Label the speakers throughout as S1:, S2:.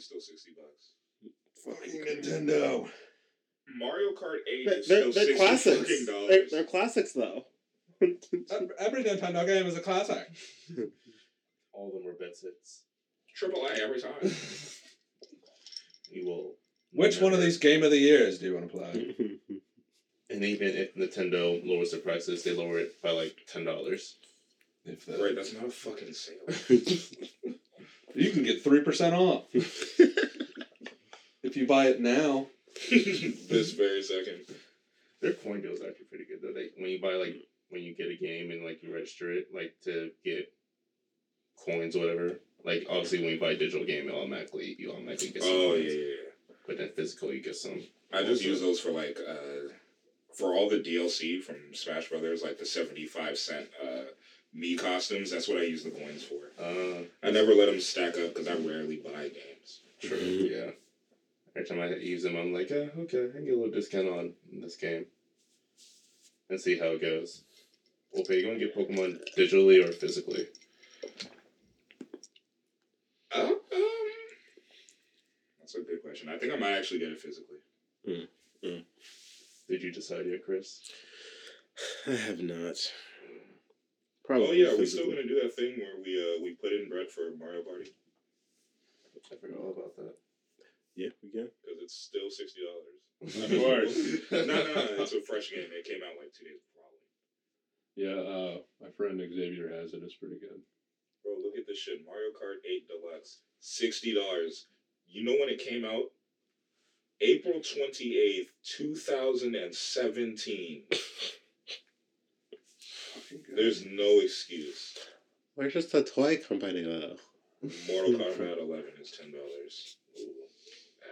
S1: Still sixty bucks.
S2: Fucking Nintendo.
S1: Mario Kart Eight
S3: They're,
S1: is still
S3: they're
S1: sixty
S3: classics.
S1: fucking
S3: They're,
S1: dollars.
S3: they're classics though.
S4: Every Nintendo game is a classic.
S5: All of them were best hits.
S1: Triple A every time.
S5: We will.
S4: Which one of these game of the years do you want to play?
S5: And even if Nintendo lowers the prices, they lower it by like ten dollars.
S4: If the,
S1: right, that's not a fucking sale.
S4: You can get three percent off if you buy it now.
S1: this very second.
S5: Their coin deal is actually pretty good though. They when you buy like when you get a game and like you register it like to get coins or whatever. Like obviously when you buy a digital game, it automatically you automatically get some
S1: Oh
S5: coins.
S1: yeah, yeah, yeah.
S5: But then physical, you get some.
S1: I just
S5: Also-
S1: use those for like uh for all the DLC from Smash Brothers, like the seventy five cent uh me costumes. That's what I use the coins for.
S5: Uh,
S1: I never let them stack up because I rarely buy games.
S5: true. Yeah. Every time I use them, I'm like, uh, okay, I can get a little discount on this game, and see how it goes. Okay, you want to get Pokemon digitally or physically?
S1: Uh, um, that's a good question. I think I might actually get it physically.
S5: Did you decide yet, Chris?
S3: I have not.
S1: Oh
S3: Probably.
S1: yeah, we still gonna do that thing where we uh we put in bread for Mario Party
S5: I forgot all about that.
S3: Yeah, we can.
S1: because it's still sixty dollars.
S2: Of course.
S1: no, no, no, it's a fresh game. It came out like two days before Halloween.
S2: Yeah, uh, my friend Xavier has it. It's pretty good.
S1: Bro, look at this shit. Mario Kart 8 Deluxe. $60. You know when it came out? April 28th, 2017.
S2: Fucking good.
S1: There's no excuse.
S3: We're just a toy company though.
S1: Mortal Kombat 11 is $10.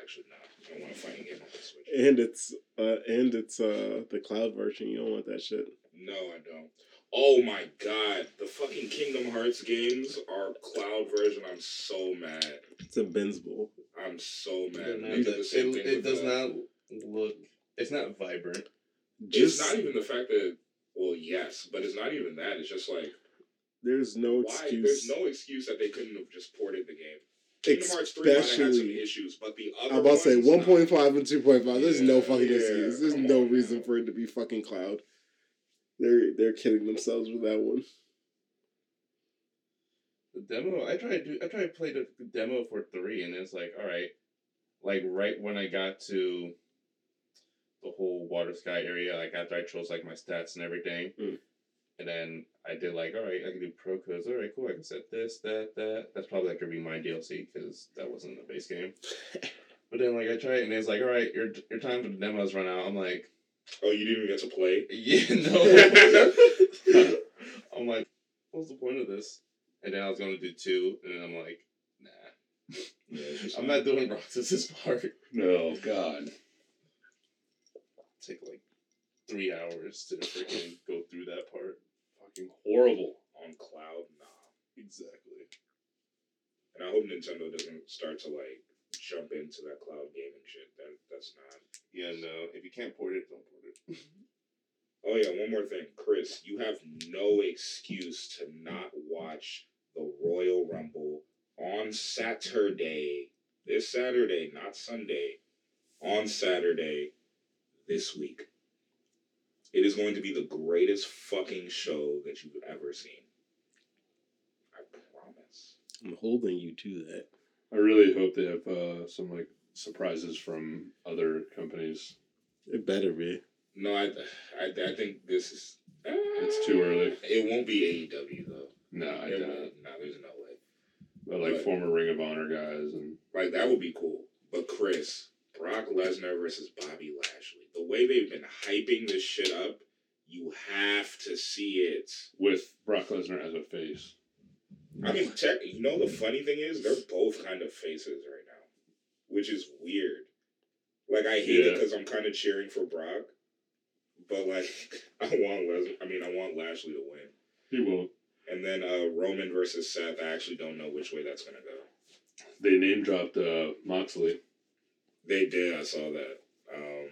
S1: Actually, not. I don't want to fighting game on the Switch.
S3: And it's uh and it's uh the cloud version. You don't want that shit.
S1: No, I don't. Oh my god. The fucking Kingdom Hearts games are cloud version. I'm so mad.
S3: It's invincible.
S1: I'm so mad.
S5: It,
S1: They did the same thing
S5: it does
S1: uh,
S5: not look. It's not vibrant.
S1: It's
S3: Just
S1: not even the fact that. Well, yes, but it's not even that. It's just like
S3: there's no
S1: why?
S3: excuse.
S1: There's no excuse that they couldn't have just ported the game. Kingdom Hearts three might have had some
S3: Especially,
S1: issues, but the other
S3: I'm about to say
S1: ones,
S3: one
S1: nah.
S3: point five and two point five. There's no fucking
S1: yeah,
S3: excuse. There's no
S1: on
S3: reason
S1: now.
S3: for it to be fucking cloud. They're they're kidding themselves with that one.
S5: The demo. I tried to. I tried to play the the demo for three, and it's like, all right, like right when I got to the whole water sky area, like after I chose like my stats and everything,
S3: Mm.
S5: and then I did like, all right, I can do pro codes. All right, cool. I can set this, that, that. That's probably like gonna be my DLC because that wasn't the base game. but then like I tried, and it's like, all right, your your time for the demos run out. I'm like,
S1: Oh, you didn't even get to play.
S5: yeah, no. I'm like, what's the point of this? And then I was gonna do two, and then I'm like, nah.
S1: Yeah,
S5: I'm not doing Roxas's part.
S2: No, God.
S5: Take like three hours to freaking go through that part.
S2: Fucking horrible.
S1: on cloud. Nah,
S5: Exactly.
S1: and I hope Nintendo doesn't start to like jump into that cloud gaming shit. That that's not.
S5: Yeah, no. If you can't port it, don't port it.
S1: Oh yeah, one more thing, Chris. You have no excuse to not watch the Royal Rumble on Saturday. This Saturday, not Sunday. On Saturday, this week. It is going to be the greatest fucking show that you've ever seen. I promise.
S3: I'm holding you to that.
S2: I really hope they have uh, some like surprises from other companies.
S3: It better be.
S1: No, I, I, I think this is.
S2: It's too early.
S1: It won't be AEW though.
S2: No, I
S1: It
S2: doubt
S1: won't.
S2: it.
S1: No, there's no way.
S2: But like
S1: But-
S2: former Ring of Honor guys and
S1: Like that would be cool. But Chris, Brock Lesnar versus Bobby Lashley. The way they've been hyping this shit up, you have to see it.
S2: with Brock Lesnar as a face.
S1: I mean, tech, you know the funny thing is they're both kind of faces right now, which is weird. Like I hate it because I'm kind of cheering for Brock, but like I want Les. I mean, I want Lashley to win.
S2: He won't.
S1: And then uh, Roman versus Seth. I actually don't know which way that's gonna go.
S2: They name dropped uh, Moxley
S1: They did. I saw that. Um,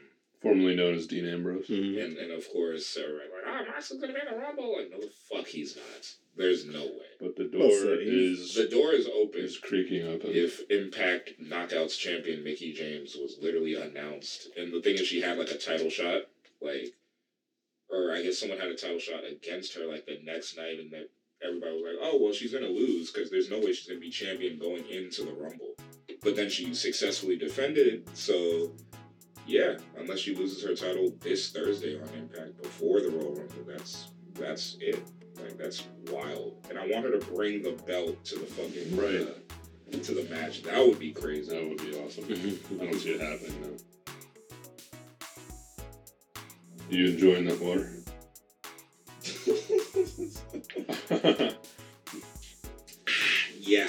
S2: formerly known as Dean Ambrose.
S3: Mhm.
S1: And and of course, everybody like, ah, Moxley's gonna be in the Rumble. Like, no, the fuck, he's not. There's no way.
S2: But the
S3: Well,
S2: door
S3: so
S2: is
S1: The door is open.
S2: is creaking open.
S1: If Impact Knockouts champion Mickie James was literally announced, and the thing is, she had like a title shot, like, or I guess someone had a title shot against her like the next night, and that everybody was like, oh well, she's gonna lose because there's no way she's gonna be champion going into the Rumble. But then she successfully defended it, so yeah, unless she loses her title this Thursday on Impact before the Royal Rumble, that's that's it. Like that's wild, and I want her to bring the belt to the fucking
S2: Right.
S1: uh, to the match. That would be crazy.
S2: that would be awesome. I don't see it happening though. You enjoying that water?
S1: Yeah.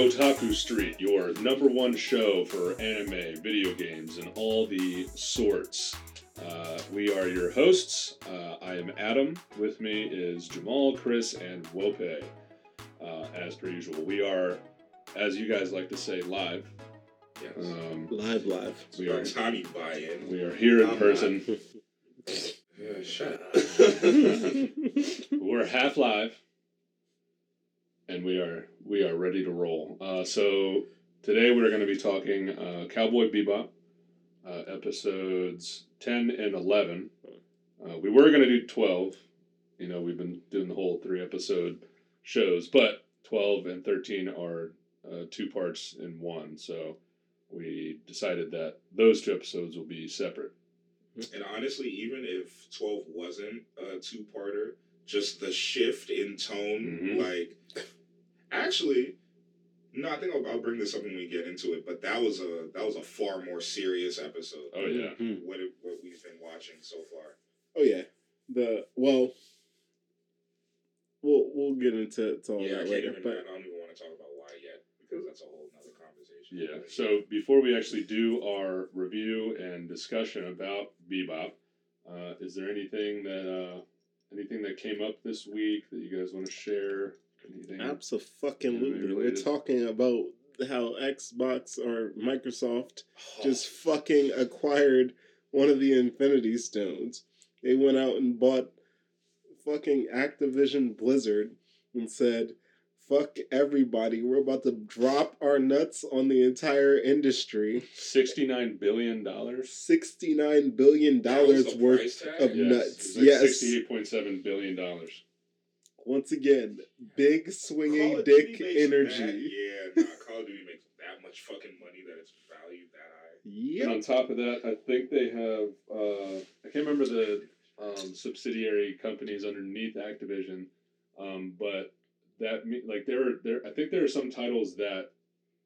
S2: Otaku Street, your number one show for anime, video games, and all the sorts. Uh, we are your hosts. Uh, I am Adam. With me is Jamal, Chris, and Wope. Uh, as per usual, we are, as you guys like to say, live.
S1: Yes.
S2: Um,
S3: Live, live.
S2: we are
S1: Tommy buy-in.
S2: we are here in
S1: I'm
S2: person.
S1: Yeah, shut up.
S2: We're half live, and we are we are ready to roll. Uh, so today we're going to be talking uh, Cowboy Bebop, uh, episodes ten and eleven. Uh, we were going to do twelve. You know, we've been doing the whole three episode shows, but twelve and thirteen are uh, two parts in one. So we decided that those two episodes will be separate.
S1: And honestly, even if 12 wasn't a two parter, just the shift in tone,
S2: Mhm.
S1: like, actually, no, I think I'll, I'll bring this up when we get into it. But that was a that was a far more serious episode.
S2: Oh yeah.
S3: Mhm.
S1: What it, what we've been watching so far.
S3: Oh yeah. The well, we'll we'll get into to all
S1: yeah,
S3: that later.
S1: even.
S3: But
S1: I don't even want to talk about why yet because that's a whole other conversation.
S2: Yeah. So before we actually do our review and discussion about Bebop, uh, is there anything that uh, anything that came up this week that you guys want to share? Anything?
S3: absolutely,
S2: Anime
S3: we're talking about how Xbox or Microsoft
S1: Oh,
S3: just fucking acquired one of the Infinity Stones. They went out and bought fucking Activision Blizzard and said, "Fuck everybody. We're about to drop our nuts on the entire industry.
S2: $69 billion?
S3: $69 billion worth of
S2: Yes.
S3: nuts.
S2: Like
S3: yes.
S2: Sixty eight point seven billion dollars.
S3: Once again, big swinging dick energy.
S1: That, yeah, nah, Call of Duty makes that much fucking money that it's valued that high.
S3: Yep.
S2: And on top of that, I think they have uh, I can't remember the um, subsidiary companies underneath Activision, um, but that like there are there I think there are some titles that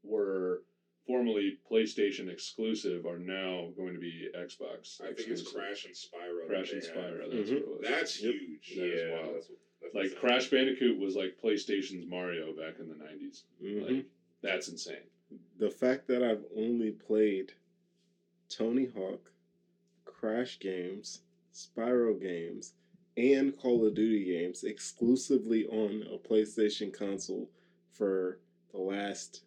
S2: were formerly PlayStation exclusive are now going to be Xbox.
S1: I think it's. Crash and Spyro.
S2: Crash and
S1: they.
S2: Spyro. That's
S3: Mhm.
S2: what it was.
S1: That's
S3: Yep.
S1: huge.
S2: That is
S5: yeah,
S2: wild.
S5: that's, what- that's
S2: like
S5: insane.
S2: Crash Bandicoot was like PlayStation's Mario back in the 90s.
S3: Mhm.
S2: Like that's insane.
S3: the fact that I've only played Tony Hawk, Crash games, Spyro games, and Call of Duty games exclusively on a PlayStation console for the last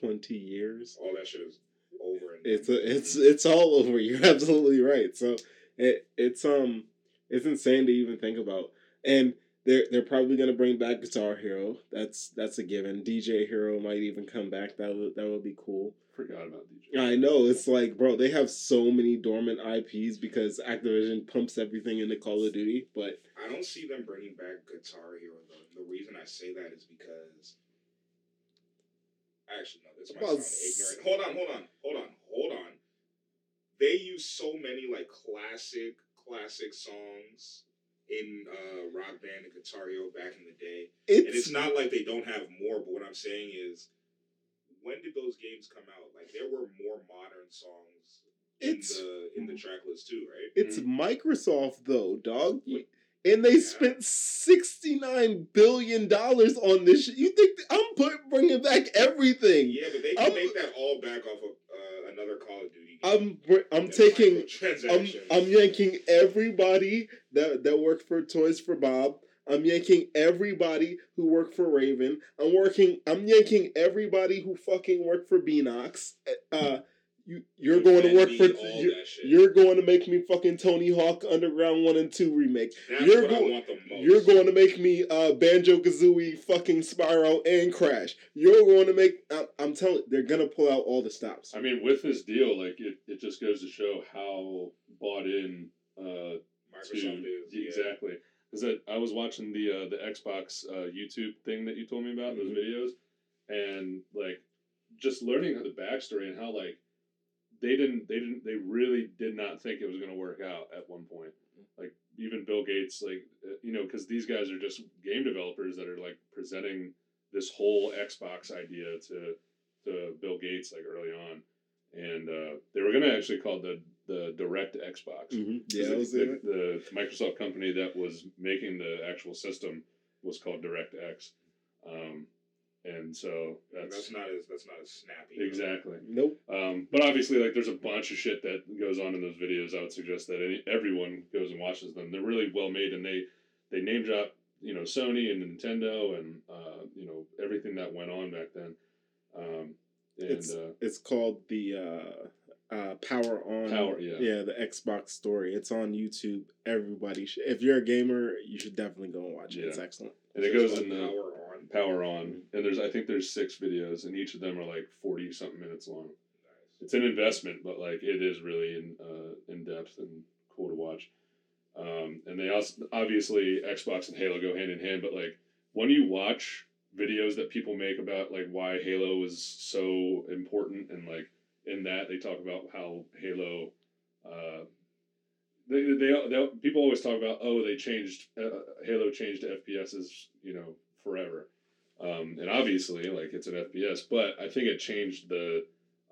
S3: twenty years.
S1: All that shit is over. And
S3: It's a, it's it's all over. You're absolutely right. So it it's um it's insane to even think about. And they're they're probably gonna bring back Guitar Hero. That's that's a given. DJ Hero might even come back. That would that would be cool.
S2: Forgot about DJ.
S3: I know it's like, bro, they have so many dormant IPs because Activision pumps everything into Call of Duty. But
S1: I don't see them bringing back Guitar Hero though. The reason I say that is because. Actually, no, this might
S3: Well,
S1: sound ignorant. Hold on, hold on, hold on, hold on. They use so many like classic, classic songs in uh, Rock Band and Guitar Hero back in the day. and
S3: it's,
S1: it's not like they don't have more, but what I'm saying is, when did those games come out? Like there were more modern songs in
S3: It's-
S1: the in the track list too, right?
S3: it's Microsoft though, dog. And they spent sixty nine billion dollars on this. Shit. You think th- I'm put, bringing back everything?
S1: Yeah, but they can
S3: I'm-
S1: make that all back off of uh, another Call of Duty game.
S3: I'm br- I'm taking I'm. I'm yanking everybody that that worked for Toys for Bob. I'm yanking everybody who worked for Raven. I'm working. I'm yanking everybody who fucking worked for Beenox. Uh, you you're going to work for
S1: all
S3: you're,
S1: that shit.
S3: you're going to make me fucking Tony Hawk Underground One and Two remake.
S1: That's
S3: you're
S1: what
S3: go-
S1: I want the most.
S3: You're going to make me uh, Banjo Kazooie, fucking Spyro, and Crash. You're going to make. I'm, I'm telling. They're gonna pull out all the stops.
S2: I mean, with this deal, like it, it just goes to show how bought in uh,
S1: Microsoft
S2: to
S1: is yeah.
S2: exactly. Is that I was watching the uh, the Xbox uh, YouTube thing that you told me about those
S3: Mhm.
S2: videos, and like just learning the backstory and how like they didn't they didn't they really did not think it was going to work out at one point. Like even Bill Gates, like uh, you know, because these guys are just game developers that are like presenting this whole Xbox idea to to Bill Gates like early on, and uh, they were going to actually call the the DirectX Box.
S3: Mm-hmm.
S2: 'Cause
S3: Yeah, I
S2: the,
S3: was
S2: the,
S3: in it.
S2: the Microsoft company that was making the actual system was called DirectX, um, and so that's,
S1: That's not as that's not as snappy.
S2: exactly.
S3: Nope.
S2: Um, but obviously, like there's a bunch of shit that goes on in those videos. I would suggest that any, everyone goes and watches them. They're really well made, and they they name drop you know Sony and Nintendo and uh, you know everything that went on back then. Um, and
S3: It's
S2: uh,
S3: it's called the uh, uh, Power On.
S2: Power, yeah.
S3: Yeah, the Xbox story. It's on YouTube. Everybody, should, if you're a gamer, you should definitely go and watch it. It's excellent.
S2: and it goes
S1: like
S2: in the
S1: power on.
S2: Power on and there's i think there's six videos and each of them are like 40 something minutes long. It's an investment but like it is really in uh, in depth and cool to watch. Um, and they also obviously xbox and halo go hand in hand but like when you watch videos that people make about like why halo was so important and like in that they talk about how halo uh, they, they, they people always talk about oh they changed uh, Halo changed FPSs you know forever, um, and obviously like it's an FPS, but I think it changed the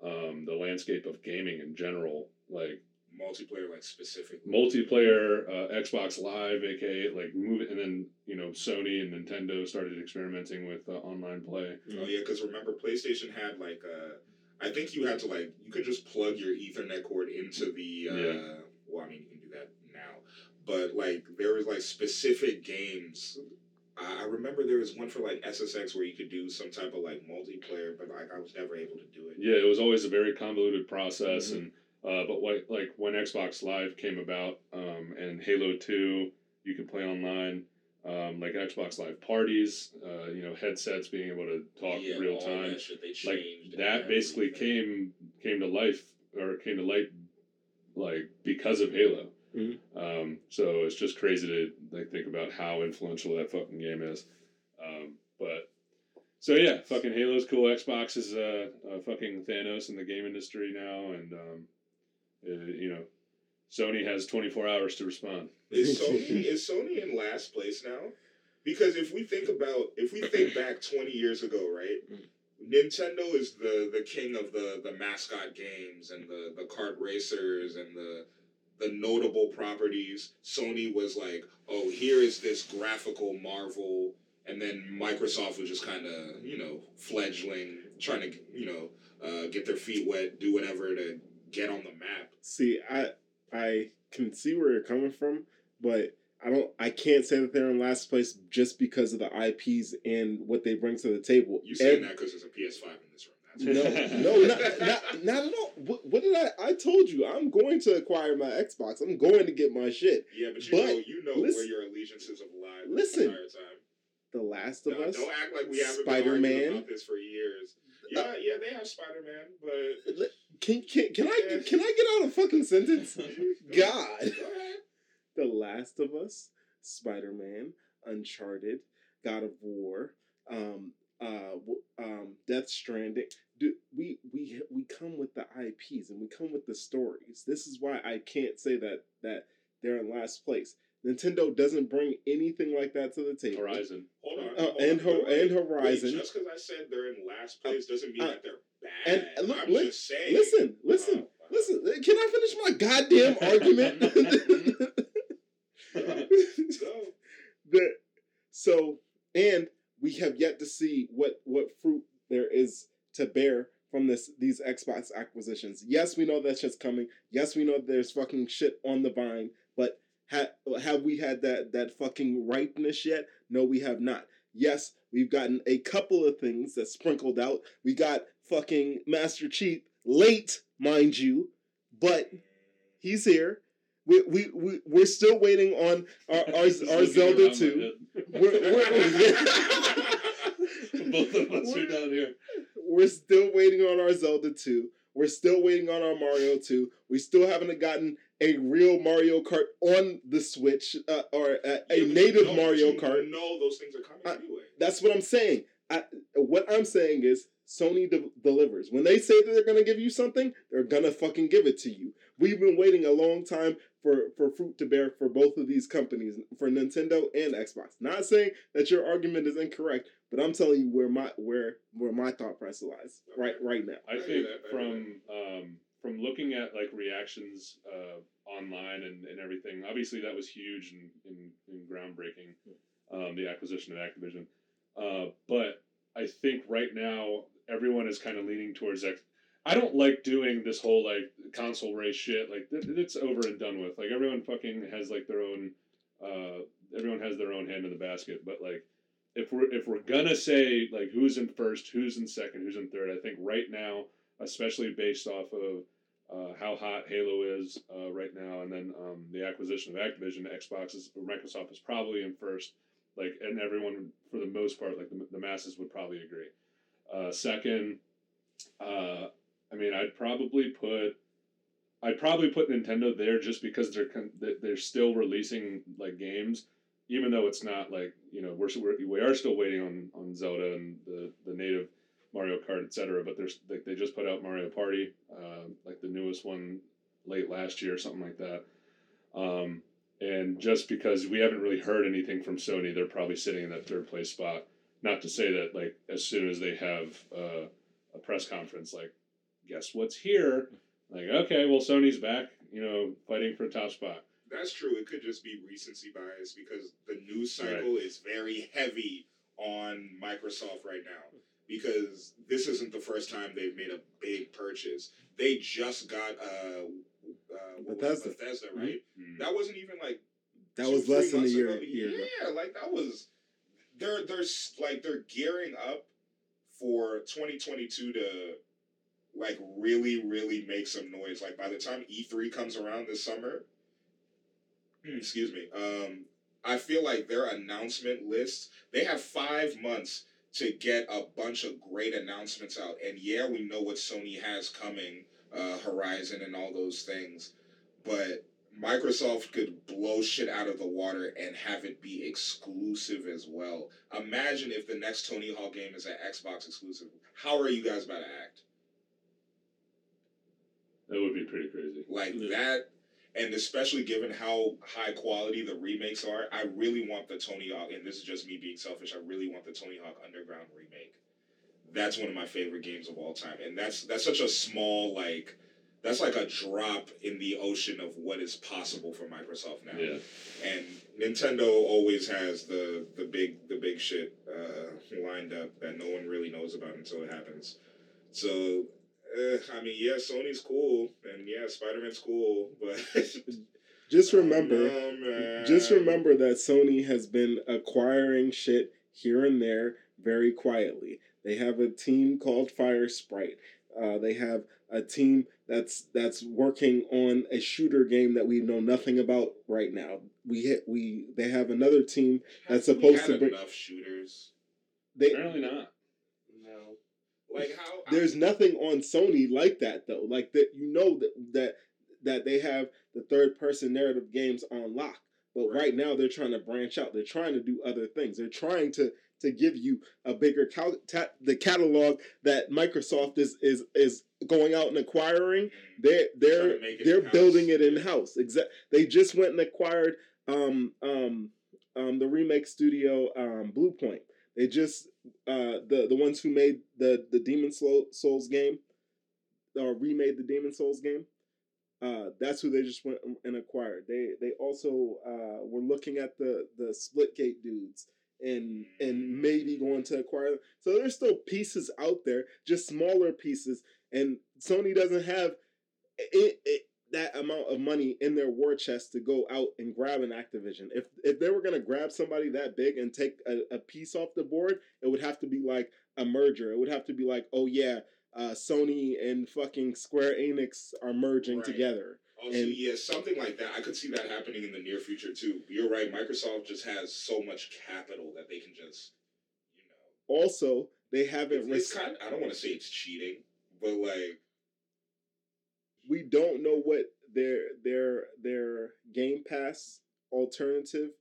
S2: um, the landscape of gaming in general, like
S1: multiplayer like specific
S2: multiplayer, uh, Xbox Live, aka like move, and then you know Sony and Nintendo started experimenting with uh, online play.
S1: Oh yeah, because remember PlayStation had like uh, I think you had to like you could just plug your Ethernet cord into the uh,
S2: Yeah.
S1: well I mean you can do that now, but like there was like specific games. I remember there was one for like SSX where you could do some type of like multiplayer, but like I was never able to do it.
S2: Yeah, it was always a very convoluted process,
S3: Mhm.
S2: and uh, but what like when Xbox Live came about, um, and Halo Two, you could play online, um, like Xbox Live parties, uh, you know, headsets being able to talk
S1: Yeah,
S2: real time,
S1: that
S2: like that basically
S1: everything.
S2: came came to life or came to light, like because of Halo.
S3: Mhm.
S2: Um, so it's just crazy to like think about how influential that fucking game is. Um, but so yeah, fucking Halo's cool. Xbox is uh, uh fucking Thanos in the game industry now, and um, uh, you know, Sony has twenty four hours to respond.
S1: Is Sony is Sony in last place now? Because if we think about if we think back twenty years ago, right? Nintendo is the the king of the the mascot games and the the kart racers and the the notable properties. Sony was like, oh, here is this graphical marvel, and then Microsoft was just kind of you know fledgling, trying to you know uh, get their feet wet, do whatever to get on the map.
S3: See, I I can see where you're coming from, but I don't. I can't say that they're in last place just because of the IPs and what they bring to the table.
S1: You saying that because there's a PS5 in this room? That's
S3: No, no, not, not, not at all. What, what did I? I told you I'm going to acquire my Xbox. I'm going to get my shit.
S1: Yeah, but you
S3: But
S1: know, you know where your allegiances have lied
S3: listen,
S1: the entire time.
S3: The Last of
S1: No,
S3: Us.
S1: don't act like we haven't been
S3: Spider-Man.
S1: arguing about this for years. Yeah, yeah, they have Spider Man, but
S3: Can can can I can I get out a fucking sentence? God. The Last of Us, Spider Man, Uncharted, God of War, um, uh, um, Death Stranding. Do, we we we come with the IPs and we come with the stories. This is why I can't say that that they're in last place. Nintendo doesn't bring anything like that to the table.
S2: Horizon.
S1: Hold on.
S3: Uh,
S1: hold
S3: and
S1: on.
S3: Ho-
S1: Wait, wait,
S3: and Horizon.
S1: Wait, just because I said they're in last place doesn't mean
S3: uh,
S1: that they're bad.
S3: and look,
S1: I'm
S3: li-
S1: just saying.
S3: Listen, listen,
S1: Oh,
S3: listen. Can I finish my goddamn argument?
S1: Go.
S3: the so and we have yet to see what what fruit there is to bear from this these Xbox acquisitions. Yes, we know that shit's coming. Yes, we know there's fucking shit on the vine. But ha- have we had that that fucking ripeness yet? No, we have not. Yes, we've gotten a couple of things that sprinkled out. We got fucking Master Chief late, mind you, but he's here. We we we we're still waiting on our our, our Zelda two.
S2: head.
S3: We're,
S2: Both of us are
S3: We're-
S2: down here.
S3: we're still waiting on our Zelda 2. We're still waiting on our Mario 2. We still haven't gotten a real Mario Kart on the Switch uh, or a, a
S1: Yeah,
S3: native
S1: you know-
S3: Mario Kart.
S1: know those things are coming
S3: I-
S1: anyway.
S3: That's what I'm saying. I, what I'm saying is Sony de- delivers. When they say that they're going to give you something, they're going to fucking give it to you. We've been waiting a long time for, for fruit to bear for both of these companies, for Nintendo and Xbox. Not saying that your argument is incorrect, but I'm telling you where my where where my thought process lies right right now.
S2: I
S1: I
S2: think
S1: that, I hear
S2: from um, from looking at like reactions uh, online and, and everything, obviously that was huge and, and, and groundbreaking, um, the acquisition of Activision. Uh, but I think right now everyone is kind of leaning towards X. I don't like doing this whole like console race shit. Like it's over and done with. Like everyone fucking has like their own. Uh, everyone has their own hand in the basket. But like, if we're if we're gonna say like who's in first, who's in second, who's in third, I think right now, especially based off of uh, how hot Halo is uh, right now, and then um, the acquisition of Activision, Xbox is Microsoft is probably in first. Like, and everyone for the most part, like the, the masses would probably agree. Uh, second, uh, I mean, I'd probably put. I'd probably put Nintendo there just because they're they're still releasing like games, even though it's not like you know we're, we're we are still waiting on on Zelda and the the native Mario Kart etc. But there's like they just put out Mario Party, uh, like the newest one late last year or something like that. Um, and just because we haven't really heard anything from Sony, they're probably sitting in that third place spot. Not to say that like as soon as they have uh, a press conference, like guess what's here, like okay, well Sony's back, you know, fighting for a top spot.
S1: That's true. It could just be recency bias because the news cycle is very heavy on Microsoft right now. Because this isn't the first time they've made a big purchase. They just got uh, uh what was it,
S3: Bethesda.
S1: Bethesda, right?
S2: Mm.
S1: That wasn't even like
S3: That
S1: two,
S3: was less than a year.
S1: ago.
S3: year ago.
S1: Yeah, like that was they're they're like they're gearing up for 2022 to like really really make some noise. Like by the time E3 comes around this summer, excuse me, um, I feel like their announcement list they have five months to get a bunch of great announcements out. And yeah, we know what Sony has coming, uh, Horizon and all those things, but Microsoft could blow shit out of the water and have it be exclusive as well. Imagine if the next Tony Hawk game is an Xbox exclusive. How are you guys about to act?
S2: That would be pretty crazy.
S1: Like
S3: Yeah.
S1: that, and especially given how high quality the remakes are, I really want the Tony Hawk, and this is just me being selfish, I really want the Tony Hawk Underground remake. That's one of my favorite games of all time. And that's that's such a small like that's like a drop in the ocean of what is possible for Microsoft now.
S2: Yeah.
S1: And Nintendo always has the the big the big shit uh, lined up that no one really knows about until it happens. So uh, I mean, yeah, Sony's cool, and yeah, Spider Man's cool, but
S3: Just remember,
S1: Oh, man.
S3: just remember that Sony has been acquiring shit here and there very quietly. They have a team called Firesprite. Uh, they have a team that's that's working on a shooter game that we know nothing about right now. We hit we they have another team that's
S1: Have we
S3: supposed
S1: had
S3: to bring-
S1: enough shooters.
S3: they
S2: Apparently not.
S1: Like how
S3: there's nothing on Sony like that though. Like that you know that that that they have the third person narrative games on lock. But
S1: Right.
S3: right. now they're trying to branch out. They're trying to do other things. They're trying to to give you a bigger cal- ta- the catalog that Microsoft is is is going out and acquiring. They're they're they're
S1: in-house.
S3: building it in house. Exact. They just went and acquired um um um the remake studio um Bluepoint. They just uh the the ones who made the the Demon Souls game or remade the Demon Souls game. Uh, that's who they just went and acquired. They they also uh, were looking at the the Splitgate dudes and and maybe going to acquire them. So there's still pieces out there, just smaller pieces. and Sony doesn't have it, it, that amount of money in their war chest to go out and grab an Activision. If if they were gonna grab somebody that big and take a, a piece off the board, it would have to be like a merger. It would have to be like, oh yeah, uh, Sony and fucking Square Enix are merging
S1: Right.
S3: together.
S1: Also,
S3: And-
S1: yeah, something like that. I could see that happening in the near future too. You're right. Microsoft just has so much capital that they can just, you know,
S3: Also, they haven't.
S1: it's, kind. I don't want to say it's cheating, but like,
S3: we don't know what their their their Game Pass alternative.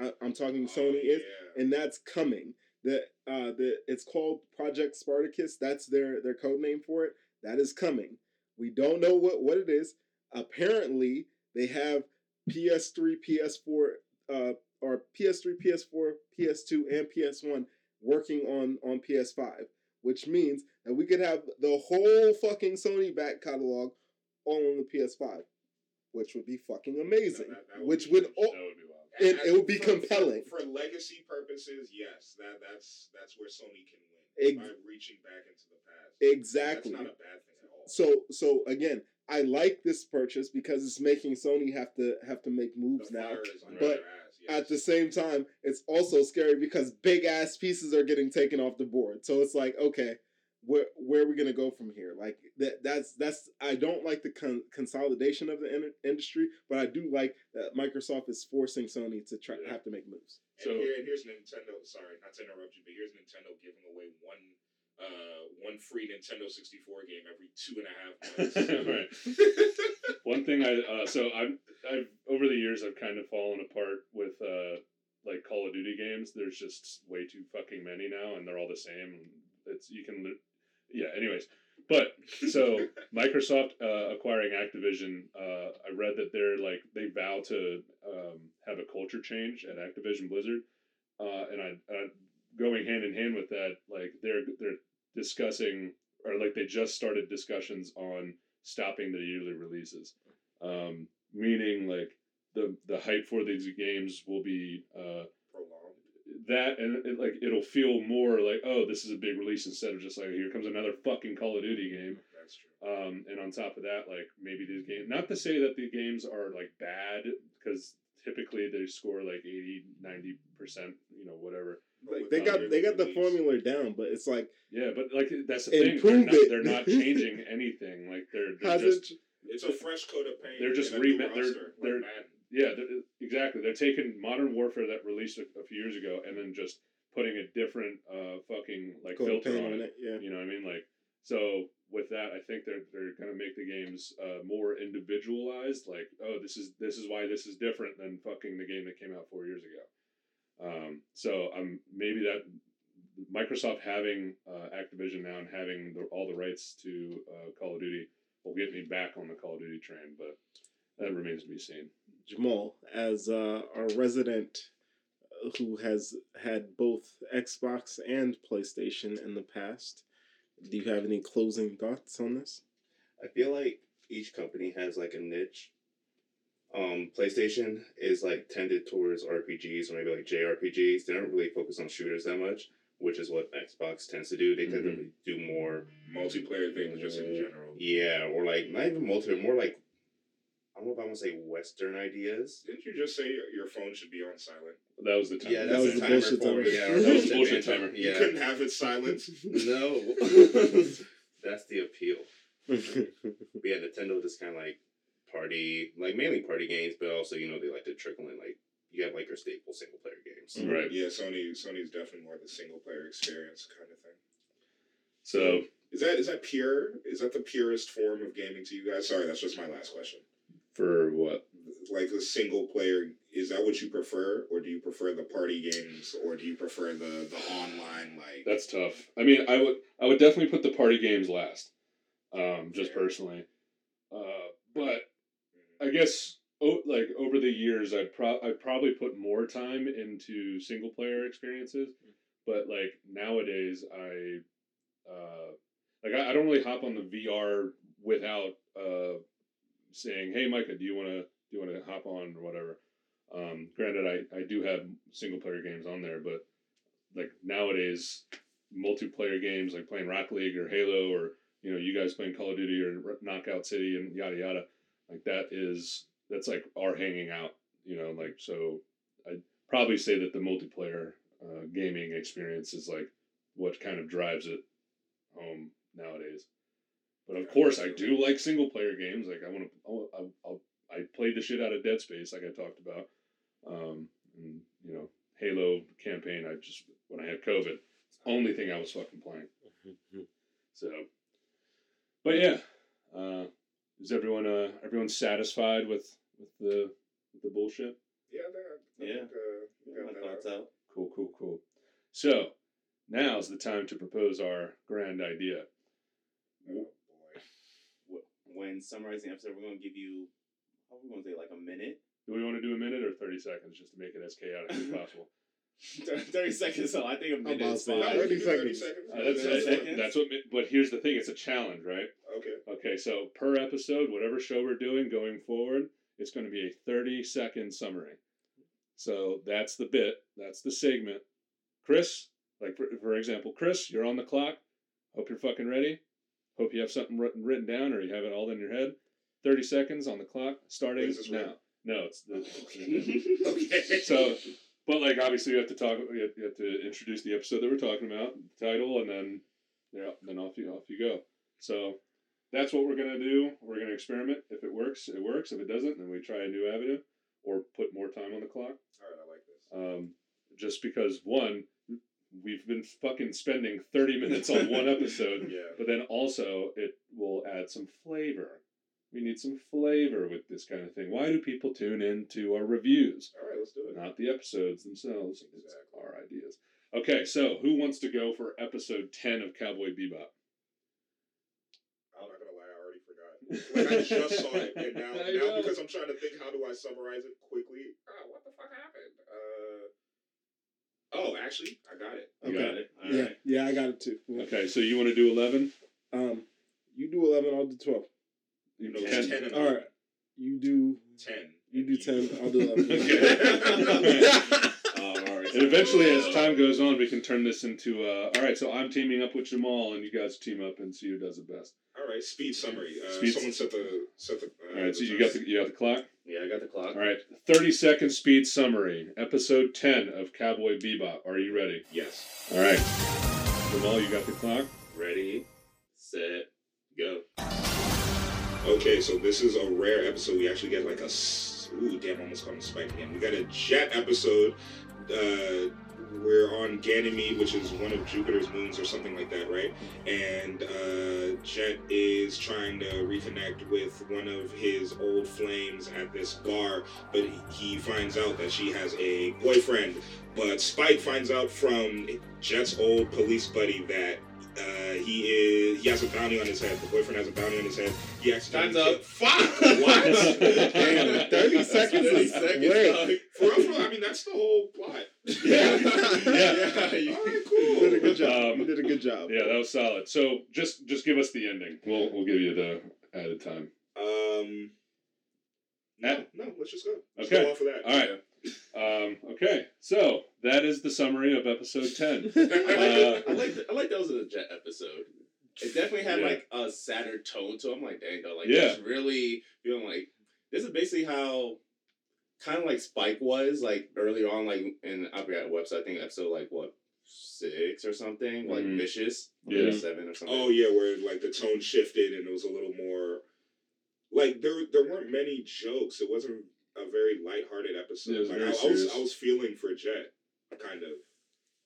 S3: I, I'm talking
S1: oh,
S3: Sony is, and that's coming. The uh the it's called Project Spartacus. That's their their code name for it. That is coming. We don't know what what it is. Apparently, they have PS3, PS4, uh, or PS3, PS4, PS2, and PS1 working on on PS5, which means that we could have the whole fucking Sony back catalog on the PS5, which would be fucking amazing.
S1: That- that would
S3: which
S1: be
S3: would
S1: huge.
S3: o-
S2: would be
S3: and it would be
S1: for- for-
S3: compelling.
S1: for, legacy purposes. Yes, that that's that's where Sony can win
S3: Ex-
S1: by reaching back into the past.
S3: exactly.
S1: That's not a bad thing at all.
S3: So so again, I like this purchase because it's making Sony have to have to make moves
S1: the
S3: now.
S1: fire is under
S3: But
S1: ass. Yes.
S3: At the same time, it's also scary because big ass pieces are getting taken off the board. So it's like, okay, where where are we gonna go from here? Like that that's that's I don't like the con- consolidation of the in- industry, but I do like that Microsoft is forcing Sony to try
S2: Yeah.
S3: have to make moves.
S2: So-
S1: here, and here's Nintendo. Sorry, not to interrupt you, but here's Nintendo giving away one uh one free Nintendo 64 game every two and a half months.
S2: right. One thing I uh, so I'm I've over the years I've kind of fallen apart with uh like Call of Duty games. There's just way too fucking many now, and they're all the same. It's you can li- yeah. Anyways, but so Microsoft uh, acquiring Activision, uh, I read that they're like they vow to um, have a culture change at Activision Blizzard, uh, and I uh, going hand in hand with that, like they're they're discussing or like they just started discussions on stopping the yearly releases, um, meaning like the the hype for these games will be uh. That and it, like it'll feel more like oh this is a big release instead of just like here comes another fucking Call of Duty game.
S1: That's true.
S2: Um, and on top of that, like maybe these games, not to say that the games are like bad, because typically they score like 80, 90%, you know, whatever.
S3: Like they got they got the formula down, but it's like
S2: Yeah, but like that's the thing. They're not, they're not changing anything. Like they're, they're
S3: hasn't
S2: just,
S1: It's a fresh coat of paint.
S2: They're just
S1: and a new
S2: remit- they're- they're-
S1: Madden.
S2: Yeah, exactly. They're taking Modern Warfare that released a, a few years ago and then just putting a different uh fucking like
S3: of
S2: filter on
S3: on
S2: it.
S3: it. Yeah.
S2: You know what I mean? Like, so with that, I think they're they're gonna make the games uh, more individualized. Like, oh, this is this is why this is different than fucking the game that came out four years ago. Um, so um, maybe that Microsoft having uh, Activision now and having the, all the rights to uh, Call of Duty will get me back on the Call of Duty train, but that remains to be seen.
S3: Jamal, as uh, our resident uh, who has had both Xbox and PlayStation in the past, do you have any closing thoughts on this?
S5: I feel like each company has like a niche. Um, PlayStation is like tended towards RPGs or maybe like JRPGs. They don't really focus on shooters that much, which is what Xbox tends to do. They tend to do more,
S1: multiplayer things just in general.
S5: yeah, or like not even multiplayer, more like I don't know if I want to say Western ideas.
S1: Didn't you just say your, your phone should be on silent?
S2: That was the time.
S5: Yeah,
S3: That was
S5: the
S3: the
S5: timer
S3: bullshit timer.
S5: Yeah,
S3: That
S5: that
S2: was
S5: was
S2: the
S5: the
S2: bullshit
S5: timer.
S2: timer.
S1: You couldn't have it silent.
S5: no, that's the appeal. But yeah, Nintendo just kind of like party, like mainly party games, but also you know they like to trickle in like you have like your staple single player games. Mm-hmm.
S2: Right.
S1: Yeah, Sony Sony's definitely more of the single player experience kind of thing.
S2: So
S1: Is that is that pure? Is that the purest form of gaming to you guys? Sorry, that's just my last question.
S2: For what?
S1: Like a single player, is that what you prefer, or do you prefer the party games, or do you prefer the the online like?
S2: That's tough. I mean, I would I would definitely put the party games last, um, just
S1: Fair.
S2: personally. Uh, but I guess oh, like over the years, I'd pro- I'd probably put more time into single player experiences. But like nowadays, I uh, like I, I don't really hop on the VR without uh, saying, "Hey, Micah, do you want to do you want to hop on or whatever." Um, granted, I, I do have single player games on there, but like nowadays, multiplayer games like playing Rocket League or Halo or you know, you guys playing Call of Duty or Knockout City and yada yada, like that is that's like our hanging out. You know, like so. I'd probably say that the multiplayer uh, gaming experience is like what kind of drives it home nowadays. But of course, I do like single player games. Like I want to, I'll, I'll, I'll, played the shit out of Dead Space, like I talked about. Um, and you know, Halo campaign. I just when I had COVID, it's the only thing I was fucking playing. So, but yeah, uh, is everyone uh everyone satisfied with with the with the bullshit?
S1: Yeah, I think,
S5: Yeah.
S1: think, uh, we
S5: My thoughts
S1: out.
S5: out.
S2: Cool, cool, cool. So now's the time to propose our grand idea.
S1: Boy.
S5: When summarizing the episode, we're gonna give you. How are we gonna say like a minute?
S2: Do we want to do a minute or thirty seconds just to make it as chaotic as possible?
S5: Thirty seconds. So I think a minute
S3: about
S5: is
S3: to say,
S5: fine.
S1: No, we
S3: 30 seconds.
S2: Uh, that's,
S5: Thirty
S2: that-
S5: seconds?
S2: that's what. But here's the thing: it's a challenge, right?
S1: Okay.
S2: Okay, so per episode, whatever show we're doing going forward, it's going to be a 30 second summary. So that's the bit, that's the segment. Chris, like for, for example, Chris, you're on the clock. Hope you're fucking ready. Hope you have something written, written down or you have it all in your head. 30 seconds on the clock, starting
S1: Wait, is this
S2: now. No, it's the.
S1: okay.
S2: So, but like obviously you have to talk. You have, you have to introduce the episode that we're talking about, the title, and then yeah, then off you off you go. So that's what we're gonna do. We're gonna experiment. If it works, it works. If it doesn't, then we try a new avenue or put more time on the clock.
S1: All right, I like this.
S2: Um, just because one, we've been fucking spending thirty minutes on one episode,
S1: Yeah.
S2: but then also it will add some flavor. We need some flavor with this kind of thing. Why do people tune in to our reviews?
S1: All right, let's do it.
S2: not the episodes themselves. It's
S1: Exactly.
S2: our ideas. Okay, so who wants to go for episode 10 of Cowboy Bebop?
S1: I'm not gonna lie, I already forgot. Like I just saw it, and now, now because I'm trying to think, how do I summarize it quickly? Oh, what the fuck happened? Uh, oh, actually, I got it.
S2: You
S3: Okay.
S2: got it.
S3: yeah, yeah, I got it too.
S2: Okay, so you want to do 11?
S3: Um, you do eleven, I'll do twelve.
S2: You
S1: No,
S2: 10.
S1: 10
S3: All right, you do
S1: Ten.
S3: you do ten, I'll do eleven.
S2: Okay.
S5: Oh,
S2: And eventually, as time goes on, we can turn this into, uh, all right, so I'm teaming up with Jamal, and you guys team up and see who does it best.
S1: All right, speed summary. Uh,
S2: Speed-
S1: Someone set the set the. Uh,
S2: All right, so you got the, you got the clock?
S5: Yeah, I got the clock.
S2: All right, 30 second speed summary, episode 10 of Cowboy Bebop. Are you ready?
S1: Yes.
S2: All right. Jamal, you got the clock?
S5: Ready, set, go.
S1: Okay, so this is a rare episode. We actually get like a. Ooh, damn! I almost called him Spike again. We got a Jet episode. Uh, we're on Ganymede, which is one of Jupiter's moons or something like that, right? And uh, Jet is trying to reconnect with one of his old flames at this bar, but he, he finds out that she has a boyfriend. But Spike finds out from Jet's old police buddy that uh, he is he has a bounty on his head. The boyfriend has a bounty on his head. He accidentally
S5: Time's up.
S1: killed- Fuck! What?
S3: Damn, 30 seconds is quick.
S1: For real, for real, I mean, that's the whole plot.
S3: Yeah.
S2: Yeah.
S1: All right,
S3: You
S1: cool.
S3: did a good job.
S2: Um,
S3: you did a good job.
S2: Yeah, that was solid. So just just give us the ending. We'll we'll give you the added time.
S1: Um. No, no. Let's just go. Let's
S2: Okay.
S1: Go off of that.
S2: All right. Um, okay, so that is the summary of episode ten.
S5: I like,
S2: Uh,
S5: I like, I like that was a jet episode. It definitely had
S2: Yeah.
S5: like a sadder tone to it. I'm like, dang, though, like
S2: Yeah.
S5: it's really feeling like this is basically how kind of like Spike was like earlier on, like in I forgot what episode. I think episode like what six or something, like
S2: Mhm.
S5: vicious, or
S2: Yeah.
S5: seven or something.
S1: Oh yeah, where like the tone shifted and it was a little more. Like there, there weren't many jokes. It wasn't a very lighthearted episode.
S2: Yeah,
S1: like I, I was. I was feeling for Jet, kind of.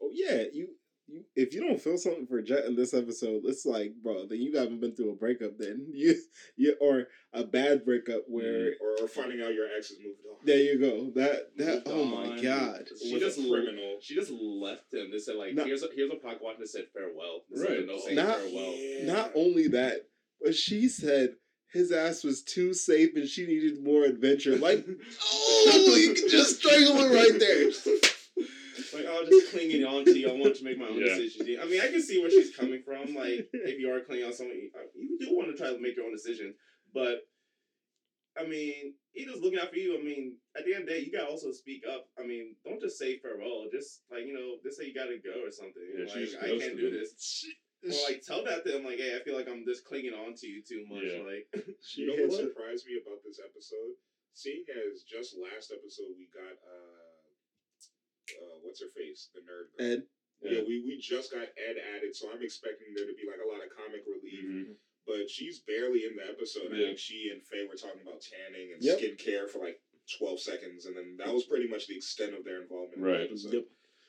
S3: Oh yeah, you, you if you don't feel something for Jet in this episode, it's like, bro, then you haven't been through a breakup. Then you, you or a bad breakup where mm.
S1: Or, or finding out your ex has moved on.
S3: there you go. That that
S5: Moved
S3: oh my god.
S5: She just
S1: criminal.
S5: She just left him. They said like,
S3: No.
S5: here's a here's a pocket watch that said farewell. This
S2: Right.
S5: a note saying
S3: Not-
S5: farewell.
S1: Yeah.
S3: Not only that, but she said his ass was too safe and she needed more adventure. Like, oh, you can just strangle her right there.
S5: like, oh, just clinging on to you. I want to make my own
S2: Yeah.
S5: decisions. I mean, I can see where she's coming from. Like, if you are clinging on someone, you, uh, do want to try to make your own decision. But, I mean, he just looking out for you. I mean, at the end of the day, you got to also speak up. I mean, don't just say farewell. Just, like, you know, just say you got to go or something.
S2: Yeah, she
S5: like,
S2: just
S5: I
S2: ghosted
S5: can't do
S2: him.
S5: this.
S6: Well, like tell that to him, like, hey, I feel like I'm just clinging on to you too much.
S2: Yeah.
S6: Like,
S3: she
S1: You know
S3: hits
S1: what surprised me about this episode? Seeing as just last episode we got uh, uh what's her face, the nerd. girl.
S3: Ed.
S1: Yeah, we, we just got Ed added, so I'm expecting there to be like a lot of comic relief.
S2: Mhm.
S1: But she's barely in the episode. I think she and Faye were talking about tanning and
S3: Yep.
S1: skincare for like 12 seconds, and then that was pretty much the extent of their involvement in
S2: Right.
S1: the episode.
S3: Yep.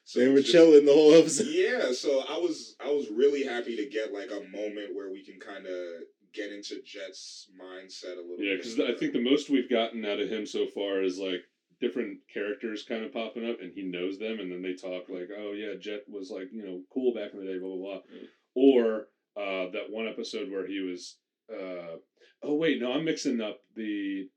S1: So
S3: They were
S1: just-
S3: chilling the whole episode.
S1: Yeah, so I was I was really happy to get like a moment where we can kind of get into Jet's mindset a little.
S2: Yeah,
S1: bit
S2: because I think the most we've gotten out of him so far is like different characters kind of popping up, and he knows them, and then they talk like, "Oh yeah, Jet was like you know cool back in the day," blah blah blah.
S3: Mm.
S2: Or uh, that one episode where he was, uh, oh wait, no, I'm mixing up the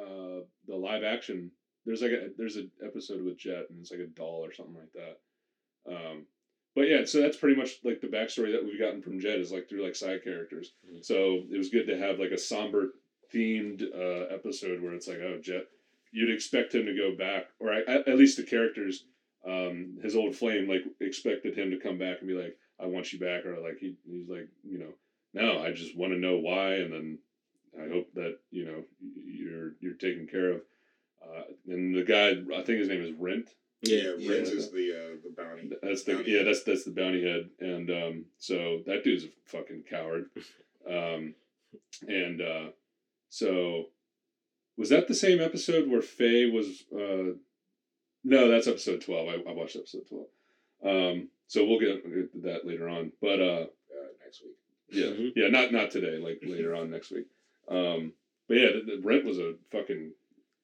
S2: uh, the live action. There's like a there's an episode with Jet, and it's like a doll or something like that. Um, but yeah, so that's pretty much like the backstory that we've gotten from Jet is like through like side characters.
S3: Mhm.
S2: So it was good to have like a somber themed uh, episode where it's like, oh, Jet, you'd expect him to go back, or at, at least the characters, um, his old flame, like expected him to come back and be like, I want you back, or like he, he's like, you know, no, I just want to know why, and then I hope that you know you're you're taken care of. Uh, and the guy, I think his name is Rhint.
S1: yeah,
S3: yeah.
S1: Is the uh, the bounty.
S2: That's the
S1: Bounty
S2: yeah,
S1: head.
S2: that's that's the bounty head, and um, so that dude's a fucking coward. Um, and uh, so was that the same episode where Faye was? Uh, no, that's episode twelve. I, I watched episode twelve. Um, so we'll get into that later on, but uh,
S1: uh, next week.
S2: yeah,
S3: Mhm.
S2: yeah, not not today, like later on next week. Um, but yeah, the, the Brent was a fucking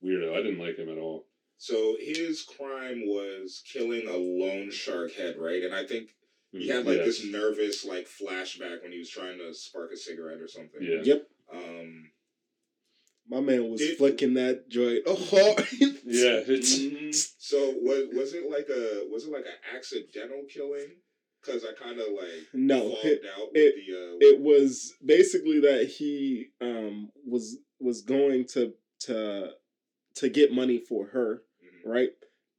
S2: weirdo. I didn't like him at all.
S1: So his crime was killing a loan shark head, right? And I think he had like
S2: Yeah.
S1: this nervous like flashback when he was trying to spark a cigarette or something.
S2: Yeah.
S3: Yep.
S1: Um.
S3: My man was
S1: Did-
S3: flicking that joint. Oh, hard.
S2: Yeah, it's
S6: mhm.
S1: So was was it like a was it like an accidental killing? Because I kind of like
S3: no, it,
S1: out
S3: it-
S1: the uh,
S3: it was basically that he um was was going to to to get money for her,
S1: mhm,
S3: right?